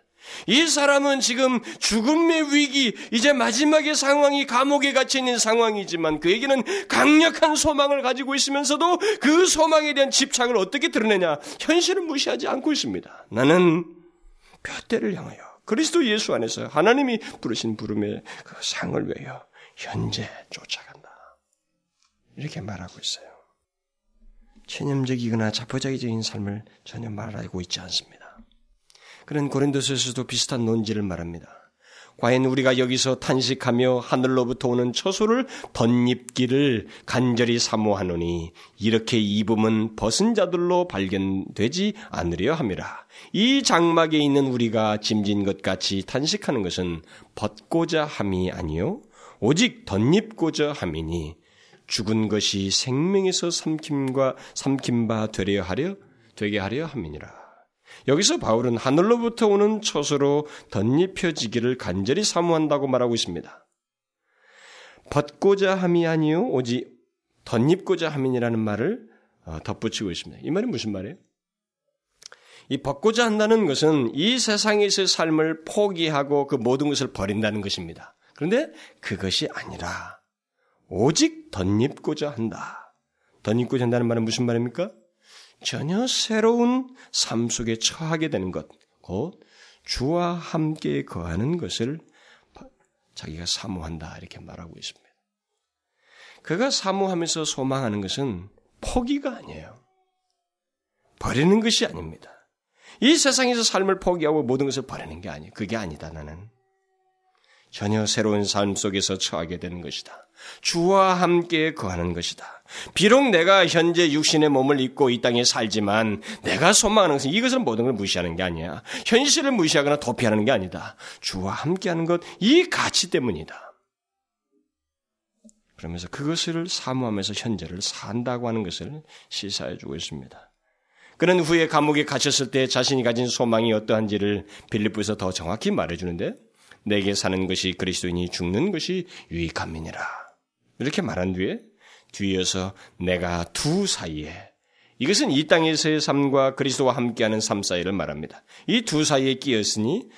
[SPEAKER 1] 이 사람은 지금 죽음의 위기, 이제 마지막의 상황이 감옥에 갇혀 있는 상황이지만 그에게는 강력한 소망을 가지고 있으면서도 그 소망에 대한 집착을 어떻게 드러내냐? 현실을 무시하지 않고 있습니다. 나는 뼈대를 향하여 그리스도 예수 안에서 하나님이 부르신 부름의 그 상을 위하여 현재 쫓아간다. 이렇게 말하고 있어요. 체념적이거나 자포자기적인 삶을 전혀 말하고 있지 않습니다. 그는 고린도서에서도 비슷한 논지를 말합니다. 과연 우리가 여기서 탄식하며 하늘로부터 오는 처소를 덧입기를 간절히 사모하노니 이렇게 입음은 벗은 자들로 발견되지 않으려 함이라. 이 장막에 있는 우리가 짐진 것 같이 탄식하는 것은 벗고자 함이 아니요 오직 덧입고자 함이니 죽은 것이 생명에서 삼킴과 삼킴바 되려 하려 되게 하려 함이니라. 여기서 바울은 하늘로부터 오는 처소로 덧입혀지기를 간절히 사모한다고 말하고 있습니다. 벗고자 함이 아니요 오직 덧입고자 함이라는 말을 어, 덧붙이고 있습니다. 이 말이 무슨 말이에요? 이 벗고자 한다는 것은 이 세상에서의 삶을 포기하고 그 모든 것을 버린다는 것입니다. 그런데 그것이 아니라 오직 덧입고자 한다. 덧입고자 한다는 말은 무슨 말입니까? 전혀 새로운 삶 속에 처하게 되는 것, 곧 주와 함께 거하는 것을 자기가 사모한다 이렇게 말하고 있습니다. 그가 사모하면서 소망하는 것은 포기가 아니에요. 버리는 것이 아닙니다. 이 세상에서 삶을 포기하고 모든 것을 버리는 게 아니에요. 그게 아니다 나는. 전혀 새로운 삶 속에서 처하게 되는 것이다. 주와 함께 거하는 것이다. 비록 내가 현재 육신의 몸을 입고 이 땅에 살지만 내가 소망하는 것은 이것은 모든 걸 무시하는 게 아니야. 현실을 무시하거나 도피하는 게 아니다. 주와 함께하는 것, 이 가치 때문이다. 그러면서 그것을 사모하면서 현재를 산다고 하는 것을 시사해 주고 있습니다. 그는 후에 감옥에 갇혔을 때 자신이 가진 소망이 어떠한지를 빌립보에서 더 정확히 말해주는데 내게 사는 것이 그리스도인이 죽는 것이 유익함이니라. 이렇게 말한 뒤에 뒤에서 내가 두 사이에 이것은 이 땅에서의 삶과 그리스도와 함께하는 삶 사이를 말합니다. 이 두 사이에 끼었으니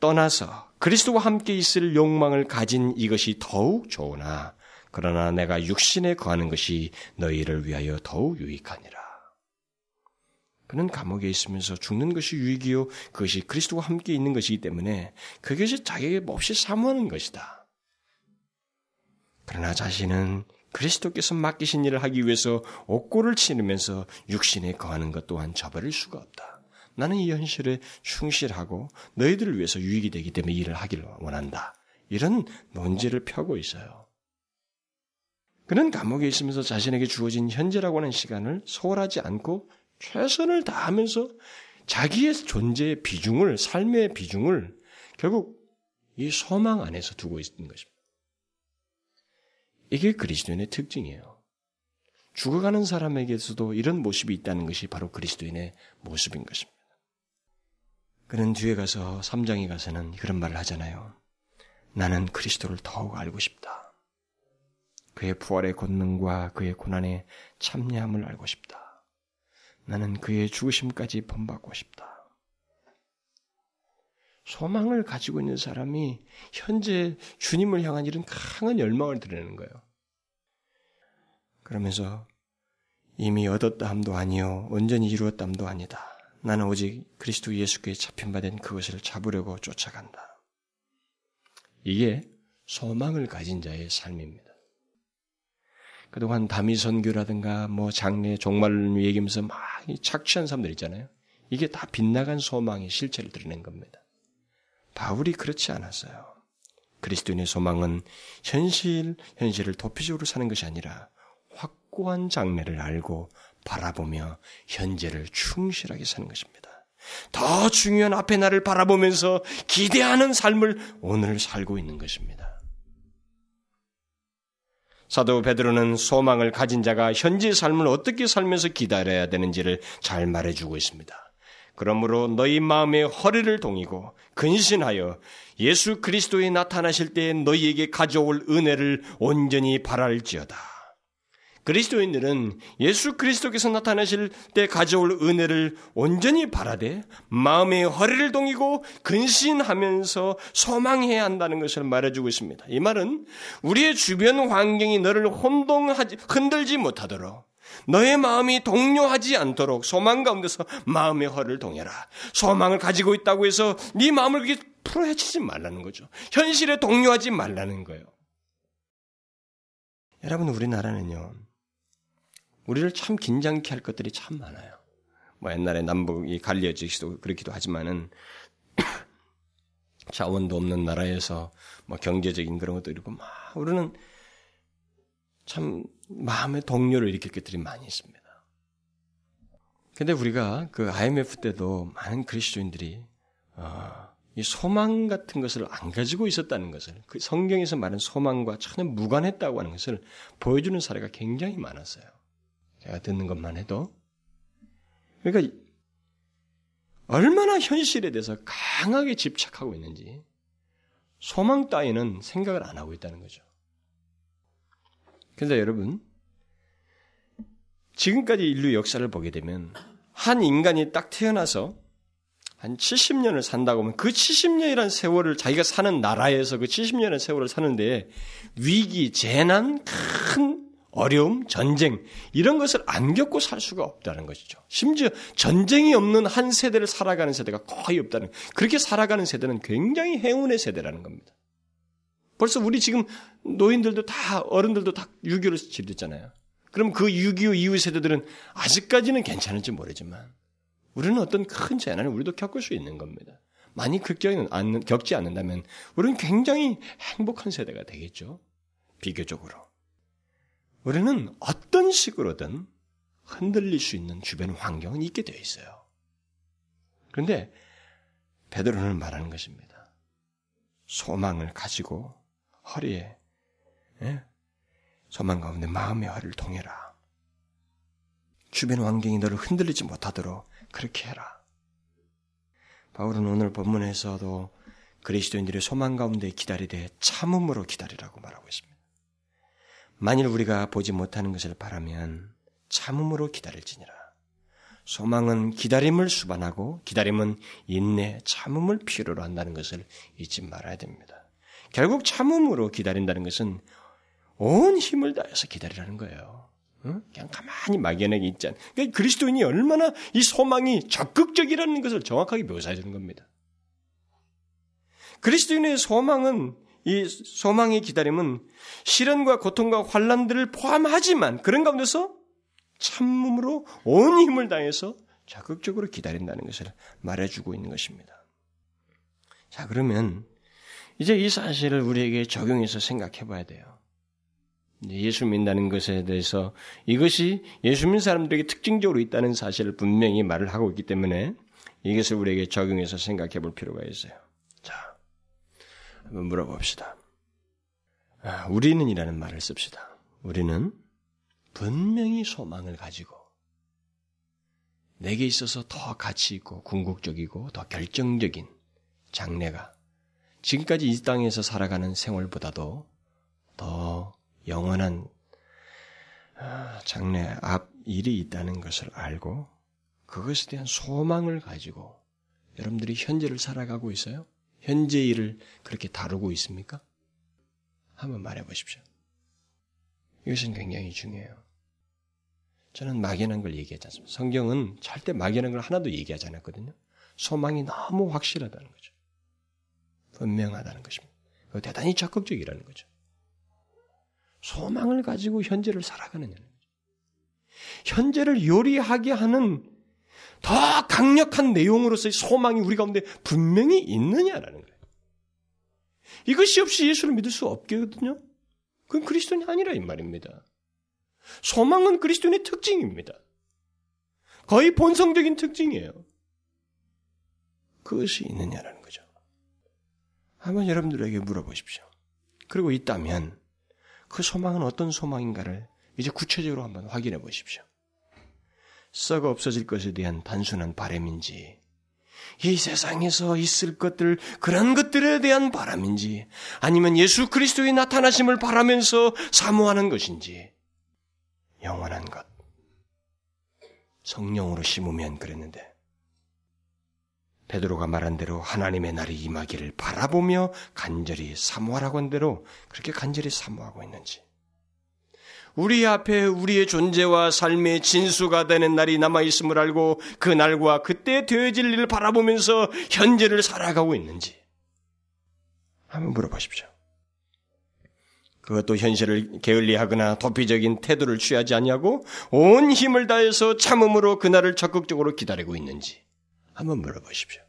[SPEAKER 1] 떠나서 그리스도와 함께 있을 욕망을 가진 이것이 더욱 좋으나 그러나 내가 육신에 거하는 것이 너희를 위하여 더욱 유익하니라. 그는 감옥에 있으면서 죽는 것이 유익이요 그것이 그리스도와 함께 있는 것이기 때문에 그것이 자기에게 몹시 사모하는 것이다. 그러나 자신은 그리스도께서 맡기신 일을 하기 위해서 옥고를 치르면서 육신에 거하는 것 또한 저버릴 수가 없다. 나는 이 현실에 충실하고 너희들을 위해서 유익이 되기 때문에 일을 하기를 원한다. 이런 논지를 펴고 있어요. 그는 감옥에 있으면서 자신에게 주어진 현재라고 하는 시간을 소홀하지 않고 최선을 다하면서 자기의 존재의 비중을, 삶의 비중을 결국 이 소망 안에서 두고 있는 것입니다. 이게 그리스도인의 특징이에요. 죽어가는 사람에게서도 이런 모습이 있다는 것이 바로 그리스도인의 모습인 것입니다. 그는 뒤에 가서 3장에 가서는 그런 말을 하잖아요. 나는 그리스도를 더욱 알고 싶다. 그의 부활의 권능과 그의 고난의 참여함을 알고 싶다. 나는 그의 죽으심까지 본받고 싶다. 소망을 가지고 있는 사람이 현재 주님을 향한 이런 강한 열망을 드러내는 거예요. 그러면서 이미 얻었다 함도 아니요 온전히 이루었다 함도 아니다. 나는 오직 그리스도 예수께 잡힌 바 된 그것을 잡으려고 쫓아간다. 이게 소망을 가진 자의 삶입니다. 그동안 다미 선교라든가 뭐 장례 종말을 얘기하면서 막 착취한 사람들 있잖아요. 이게 다 빗나간 소망의 실체를 드러낸 겁니다. 바울이 그렇지 않았어요. 그리스도인의 소망은 현실, 현실을 도피적으로 사는 것이 아니라 확고한 장래를 알고 바라보며 현재를 충실하게 사는 것입니다. 더 중요한 앞에 나를 바라보면서 기대하는 삶을 오늘 살고 있는 것입니다. 사도 베드로는 소망을 가진 자가 현재 삶을 어떻게 살면서 기다려야 되는지를 잘 말해주고 있습니다. 그러므로 너희 마음의 허리를 동이고 근신하여 예수 그리스도에 나타나실 때 너희에게 가져올 은혜를 온전히 바랄지어다. 그리스도인들은 예수 그리스도께서 나타나실 때 가져올 은혜를 온전히 바라되 마음의 허리를 동이고 근신하면서 소망해야 한다는 것을 말해주고 있습니다. 이 말은 우리의 주변 환경이 너를 혼동하지 흔들지 못하도록 너의 마음이 동요하지 않도록 소망 가운데서 마음의 허를 동해라. 소망을 가지고 있다고 해서 네 마음을 그렇게 풀어헤치지 말라는 거죠. 현실에 동요하지 말라는 거예요. 여러분 우리나라는요. 우리를 참 긴장케 할 것들이 참 많아요. 뭐 옛날에 남북이 갈리어지기도 그렇기도 하지만은 자원도 없는 나라에서 뭐 경제적인 그런 것도 있고 막 우리는 참 마음의 동료를 일으킬 것들이 많이 있습니다. 근데 우리가 그 IMF 때도 많은 그리스도인들이 어, 이 소망 같은 것을 안 가지고 있었다는 것을 그 성경에서 말하는 소망과 전혀 무관했다고 하는 것을 보여주는 사례가 굉장히 많았어요. 제가 듣는 것만 해도 그러니까 얼마나 현실에 대해서 강하게 집착하고 있는지 소망 따위는 생각을 안 하고 있다는 거죠. 그런데 여러분 지금까지 인류 역사를 보게 되면 한 인간이 딱 태어나서 한 70년을 산다고 하면 그 70년이라는 세월을 자기가 사는 나라에서 그 70년의 세월을 사는데 위기, 재난, 큰 어려움, 전쟁 이런 것을 안 겪고 살 수가 없다는 것이죠. 심지어 전쟁이 없는 한 세대를 살아가는 세대가 거의 없다는 그렇게 살아가는 세대는 굉장히 행운의 세대라는 겁니다. 벌써 우리 지금 노인들도 다 어른들도 다 6.25를 치렀잖아요. 그럼 그 6.25 이후 세대들은 아직까지는 괜찮을지 모르지만 우리는 어떤 큰 재난을 우리도 겪을 수 있는 겁니다. 많이 겪지 않는다면 우리는 굉장히 행복한 세대가 되겠죠. 비교적으로. 우리는 어떤 식으로든 흔들릴 수 있는 주변 환경은 있게 되어 있어요. 그런데 베드로는 말하는 것입니다. 소망을 가지고 허리에 예? 소망 가운데 마음의 허리를 통해라. 주변 환경이 너를 흔들리지 못하도록 그렇게 해라. 바울은 오늘 본문에서도 그리스도인들의 소망 가운데 기다리되 참음으로 기다리라고 말하고 있습니다. 만일 우리가 보지 못하는 것을 바라면 참음으로 기다릴지니라. 소망은 기다림을 수반하고 기다림은 인내, 참음을 필요로 한다는 것을 잊지 말아야 됩니다. 결국 참음으로 기다린다는 것은 온 힘을 다해서 기다리라는 거예요. 그냥 가만히 막연하게 있지 않. 그러니까 그리스도인이 얼마나 이 소망이 적극적이라는 것을 정확하게 묘사해 주는 겁니다. 그리스도인의 소망은 이 소망의 기다림은 시련과 고통과 환란들을 포함하지만 그런 가운데서 참음으로 온 힘을 다해서 적극적으로 기다린다는 것을 말해주고 있는 것입니다. 자 그러면 이제 이 사실을 우리에게 적용해서 생각해 봐야 돼요. 예수 믿는다는 것에 대해서 이것이 예수 믿는 사람들에게 특징적으로 있다는 사실을 분명히 말을 하고 있기 때문에 이것을 우리에게 적용해서 생각해 볼 필요가 있어요. 물어봅시다. 아, 우리는 이라는 말을 씁시다. 우리는 분명히 소망을 가지고 내게 있어서 더 가치 있고 궁극적이고 더 결정적인 장래가 지금까지 이 땅에서 살아가는 생활보다도 더 영원한 아, 장래 앞 일이 있다는 것을 알고 그것에 대한 소망을 가지고 여러분들이 현재를 살아가고 있어요? 현재 일을 그렇게 다루고 있습니까? 한번 말해 보십시오. 이것은 굉장히 중요해요. 저는 막연한 걸 얘기하지 않습니다. 성경은 절대 막연한 걸 하나도 얘기하지 않았거든요. 소망이 너무 확실하다는 거죠. 분명하다는 것입니다. 대단히 적극적이라는 거죠. 소망을 가지고 현재를 살아가느냐는 거죠. 현재를 요리하게 하는 더 강력한 내용으로서의 소망이 우리 가운데 분명히 있느냐라는 거예요. 이것이 없이 예수를 믿을 수 없거든요. 그건 그리스도인이 아니라 이 말입니다. 소망은 그리스도인의 특징입니다. 거의 본성적인 특징이에요. 그것이 있느냐라는 거죠. 한번 여러분들에게 물어보십시오. 그리고 있다면 그 소망은 어떤 소망인가를 이제 구체적으로 한번 확인해 보십시오. 썩어 없어질 것에 대한 단순한 바램인지, 이 세상에서 있을 것들, 그런 것들에 대한 바람인지, 아니면 예수 그리스도의 나타나심을 바라면서 사모하는 것인지, 영원한 것. 성령으로 심으면 그랬는데, 베드로가 말한 대로 하나님의 날이 임하기를 바라보며 간절히 사모하라고 한 대로 그렇게 간절히 사모하고 있는지. 우리 앞에 우리의 존재와 삶의 진수가 되는 날이 남아있음을 알고 그 날과 그때 되어질 일을 바라보면서 현재를 살아가고 있는지. 한번 물어보십시오. 그것도 현실을 게을리하거나 도피적인 태도를 취하지 아니하고 온 힘을 다해서 참음으로 그날을 적극적으로 기다리고 있는지 한번 물어보십시오.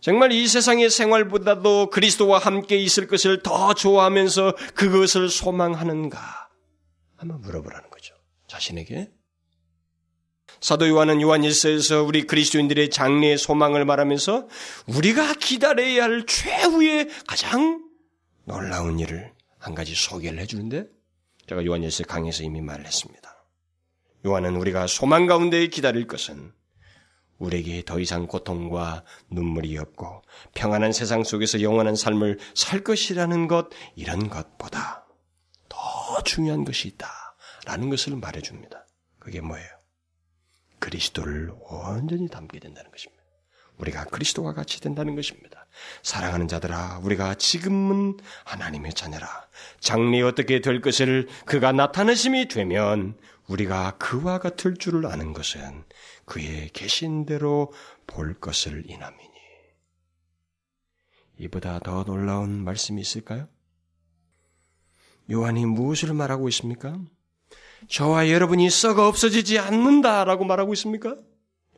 [SPEAKER 1] 정말 이 세상의 생활보다도 그리스도와 함께 있을 것을 더 좋아하면서 그것을 소망하는가? 한번 물어보라는 거죠. 자신에게. 사도 요한은 요한일서에서 우리 그리스도인들의 장래의 소망을 말하면서 우리가 기다려야 할 최후의 가장 놀라운 일을 한 가지 소개를 해주는데 제가 요한일서 강에서 이미 말을 했습니다. 요한은 우리가 소망 가운데 기다릴 것은 우리에게 더 이상 고통과 눈물이 없고 평안한 세상 속에서 영원한 삶을 살 것이라는 것, 이런 것보다 더 중요한 것이 있다. 라는 것을 말해줍니다. 그게 뭐예요? 그리스도를 온전히 담게 된다는 것입니다. 우리가 그리스도와 같이 된다는 것입니다. 사랑하는 자들아, 우리가 지금은 하나님의 자녀라. 장래 어떻게 될 것을 그가 나타내심이 되면 우리가 그와 같을 줄을 아는 것은 그의 계신 대로 볼 것을 인함이니. 이보다 더 놀라운 말씀이 있을까요? 요한이 무엇을 말하고 있습니까? 저와 여러분이 썩어 없어지지 않는다라고 말하고 있습니까?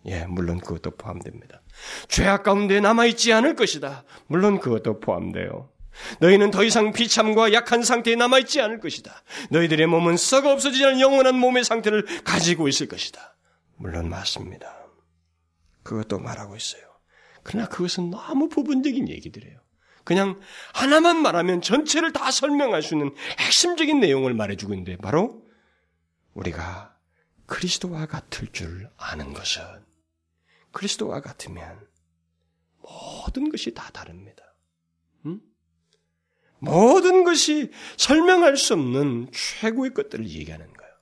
[SPEAKER 1] 예, 물론 그것도 포함됩니다. 죄악 가운데 남아있지 않을 것이다. 물론 그것도 포함돼요. 너희는 더 이상 비참과 약한 상태에 남아있지 않을 것이다. 너희들의 몸은 썩어 없어지지 않은 영원한 몸의 상태를 가지고 있을 것이다. 물론 맞습니다. 그것도 말하고 있어요. 그러나 그것은 너무 부분적인 얘기들이에요. 그냥 하나만 말하면 전체를 다 설명할 수 있는 핵심적인 내용을 말해주고 있는데 바로 우리가 그리스도와 같을 줄 아는 것은 그리스도와 같으면 모든 것이 다 다릅니다. 음? 모든 것이 설명할 수 없는 최고의 것들을 얘기하는 거예요.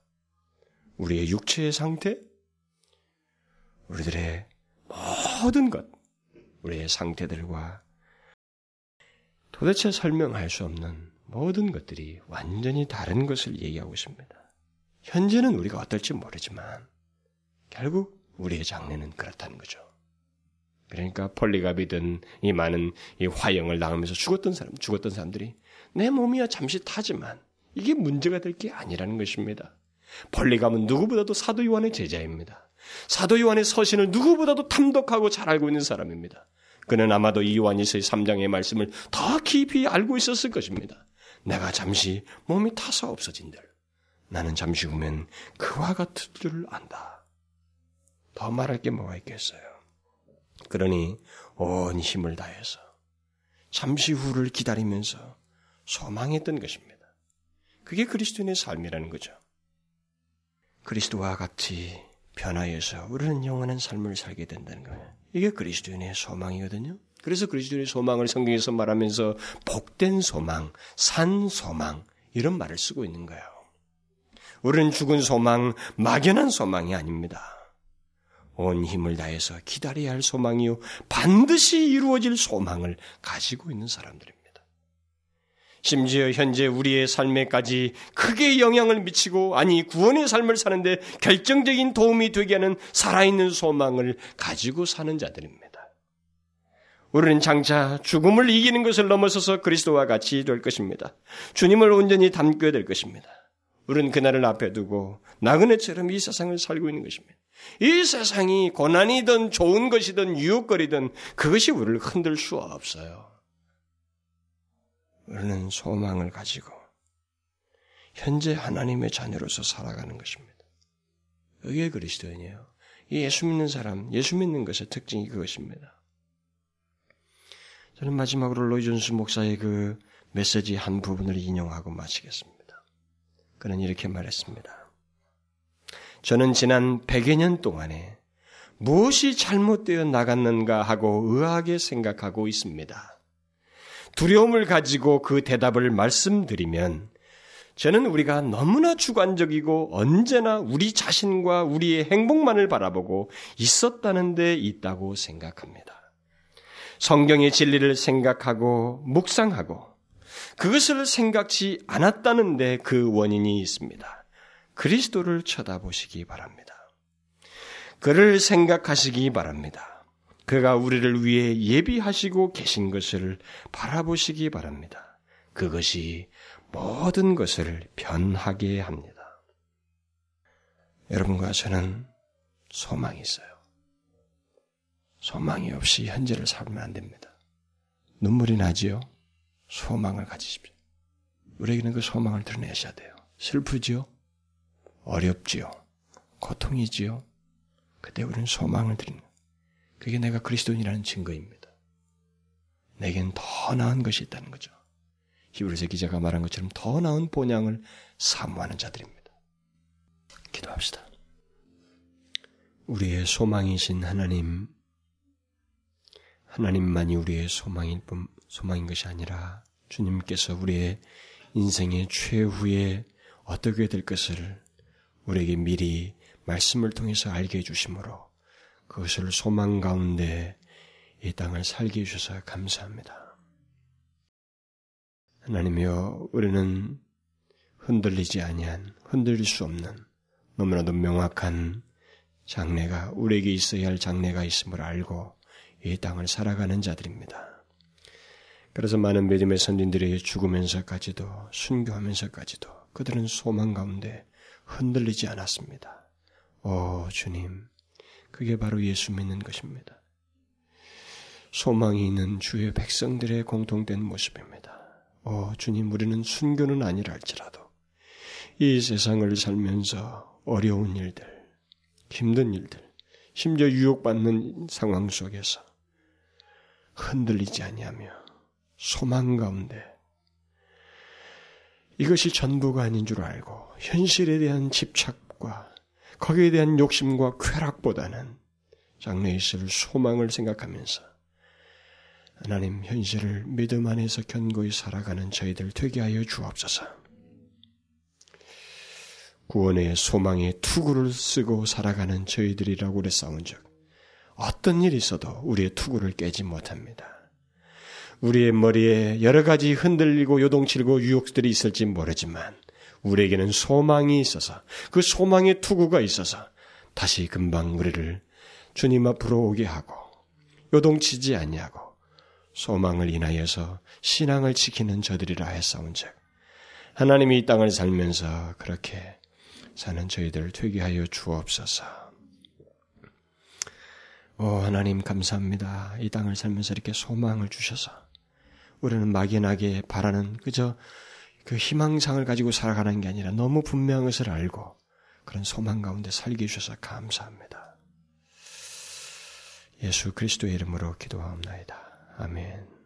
[SPEAKER 1] 우리의 육체의 상태, 우리들의 모든 것, 우리의 상태들과 도대체 설명할 수 없는 모든 것들이 완전히 다른 것을 얘기하고 있습니다. 현재는 우리가 어떨지 모르지만 결국 우리의 장래는 그렇다는 거죠. 그러니까 폴리갑이든 이 많은 이 화형을 당하면서 죽었던 사람, 죽었던 사람들이 내 몸이야 잠시 타지만 이게 문제가 될 게 아니라는 것입니다. 폴리갑은 누구보다도 사도 요한의 제자입니다. 사도 요한의 서신을 누구보다도 탐독하고 잘 알고 있는 사람입니다. 그는 아마도 이 요한일서의 3장의 말씀을 더 깊이 알고 있었을 것입니다. 내가 잠시 몸이 타서 없어진들. 나는 잠시 후면 그와 같을 줄 안다. 더 말할 게 뭐가 있겠어요. 그러니 온 힘을 다해서 잠시 후를 기다리면서 소망했던 것입니다. 그게 그리스도인의 삶이라는 거죠. 그리스도와 같이 변화해서 우리는 영원한 삶을 살게 된다는 거예요. 이게 그리스도인의 소망이거든요. 그래서 그리스도인의 소망을 성경에서 말하면서 복된 소망, 산 소망 이런 말을 쓰고 있는 거예요. 우리는 죽은 소망, 막연한 소망이 아닙니다. 온 힘을 다해서 기다려야 할 소망이요. 반드시 이루어질 소망을 가지고 있는 사람들입니다. 심지어 현재 우리의 삶에까지 크게 영향을 미치고 아니 구원의 삶을 사는데 결정적인 도움이 되게 하는 살아있는 소망을 가지고 사는 자들입니다. 우리는 장차 죽음을 이기는 것을 넘어서서 그리스도와 같이 될 것입니다. 주님을 온전히 담게 될 것입니다. 우리는 그날을 앞에 두고 나그네처럼 이 세상을 살고 있는 것입니다. 이 세상이 고난이든 좋은 것이든 유혹거리든 그것이 우리를 흔들 수 없어요. 우리는 소망을 가지고 현재 하나님의 자녀로서 살아가는 것입니다. 이게 그리스도인이에요. 예수 믿는 사람, 예수 믿는 것의 특징이 그것입니다. 저는 마지막으로 로이존스 목사의 그 메시지 한 부분을 인용하고 마치겠습니다. 그는 이렇게 말했습니다. 저는 지난 100여 년 동안에 무엇이 잘못되어 나갔는가 하고 의아하게 생각하고 있습니다. 두려움을 가지고 그 대답을 말씀드리면 저는 우리가 너무나 주관적이고 언제나 우리 자신과 우리의 행복만을 바라보고 있었다는 데 있다고 생각합니다. 성경의 진리를 생각하고 묵상하고 그것을 생각지 않았다는 데 그 원인이 있습니다. 그리스도를 쳐다보시기 바랍니다. 그를 생각하시기 바랍니다. 그가 우리를 위해 예비하시고 계신 것을 바라보시기 바랍니다. 그것이 모든 것을 변하게 합니다. 여러분과 저는 소망이 있어요. 소망이 없이 현재를 살면 안 됩니다. 눈물이 나지요? 소망을 가지십시오. 우리에게는 그 소망을 드러내셔야 돼요. 슬프지요? 어렵지요? 고통이지요? 그때 우리는 소망을 드리는 그게 내가 그리스도인이라는 증거입니다. 내겐 더 나은 것이 있다는 거죠. 히브리서 기자가 말한 것처럼 더 나은 본향을 사모하는 자들입니다. 기도합시다. 우리의 소망이신 하나님, 하나님만이 우리의 소망인 뿐, 소망인 것이 아니라 주님께서 우리의 인생의 최후에 어떻게 될 것을 우리에게 미리 말씀을 통해서 알게 해주심으로 그것을 소망 가운데 이 땅을 살게 해주셔서 감사합니다. 하나님이여 우리는 흔들리지 아니한 흔들릴 수 없는 너무나도 명확한 장래가 우리에게 있어야 할 장래가 있음을 알고 이 땅을 살아가는 자들입니다. 그래서 많은 믿음의 선진들이 죽으면서까지도 순교하면서까지도 그들은 소망 가운데 흔들리지 않았습니다. 오 주님, 그게 바로 예수 믿는 것입니다. 소망이 있는 주의 백성들의 공통된 모습입니다. 오 주님, 우리는 순교는 아니라 할지라도 이 세상을 살면서 어려운 일들, 힘든 일들, 심지어 유혹받는 상황 속에서 흔들리지 아니하며 소망 가운데 이것이 전부가 아닌 줄 알고 현실에 대한 집착과 거기에 대한 욕심과 쾌락보다는 장래에 있을 소망을 생각하면서 하나님 현실을 믿음 안에서 견고히 살아가는 저희들 되게 하여 주옵소서. 구원의 소망의 투구를 쓰고 살아가는 저희들이라고 싸운 적 어떤 일이 있어도 우리의 투구를 깨지 못합니다. 우리의 머리에 여러 가지 흔들리고 요동치고 유혹들이 있을지 모르지만 우리에게는 소망이 있어서 그 소망의 투구가 있어서 다시 금방 우리를 주님 앞으로 오게 하고 요동치지 아니하고 소망을 인하여서 신앙을 지키는 저들이라 했사온즉 하나님이 이 땅을 살면서 그렇게 사는 저희들을 되게 하여 주옵소서. 오 하나님 감사합니다. 이 땅을 살면서 이렇게 소망을 주셔서 우리는 막연하게 바라는 그저 그 희망상을 가지고 살아가는 게 아니라 너무 분명한 것을 알고 그런 소망 가운데 살게 해주셔서 감사합니다. 예수 그리스도의 이름으로 기도하옵나이다. 아멘.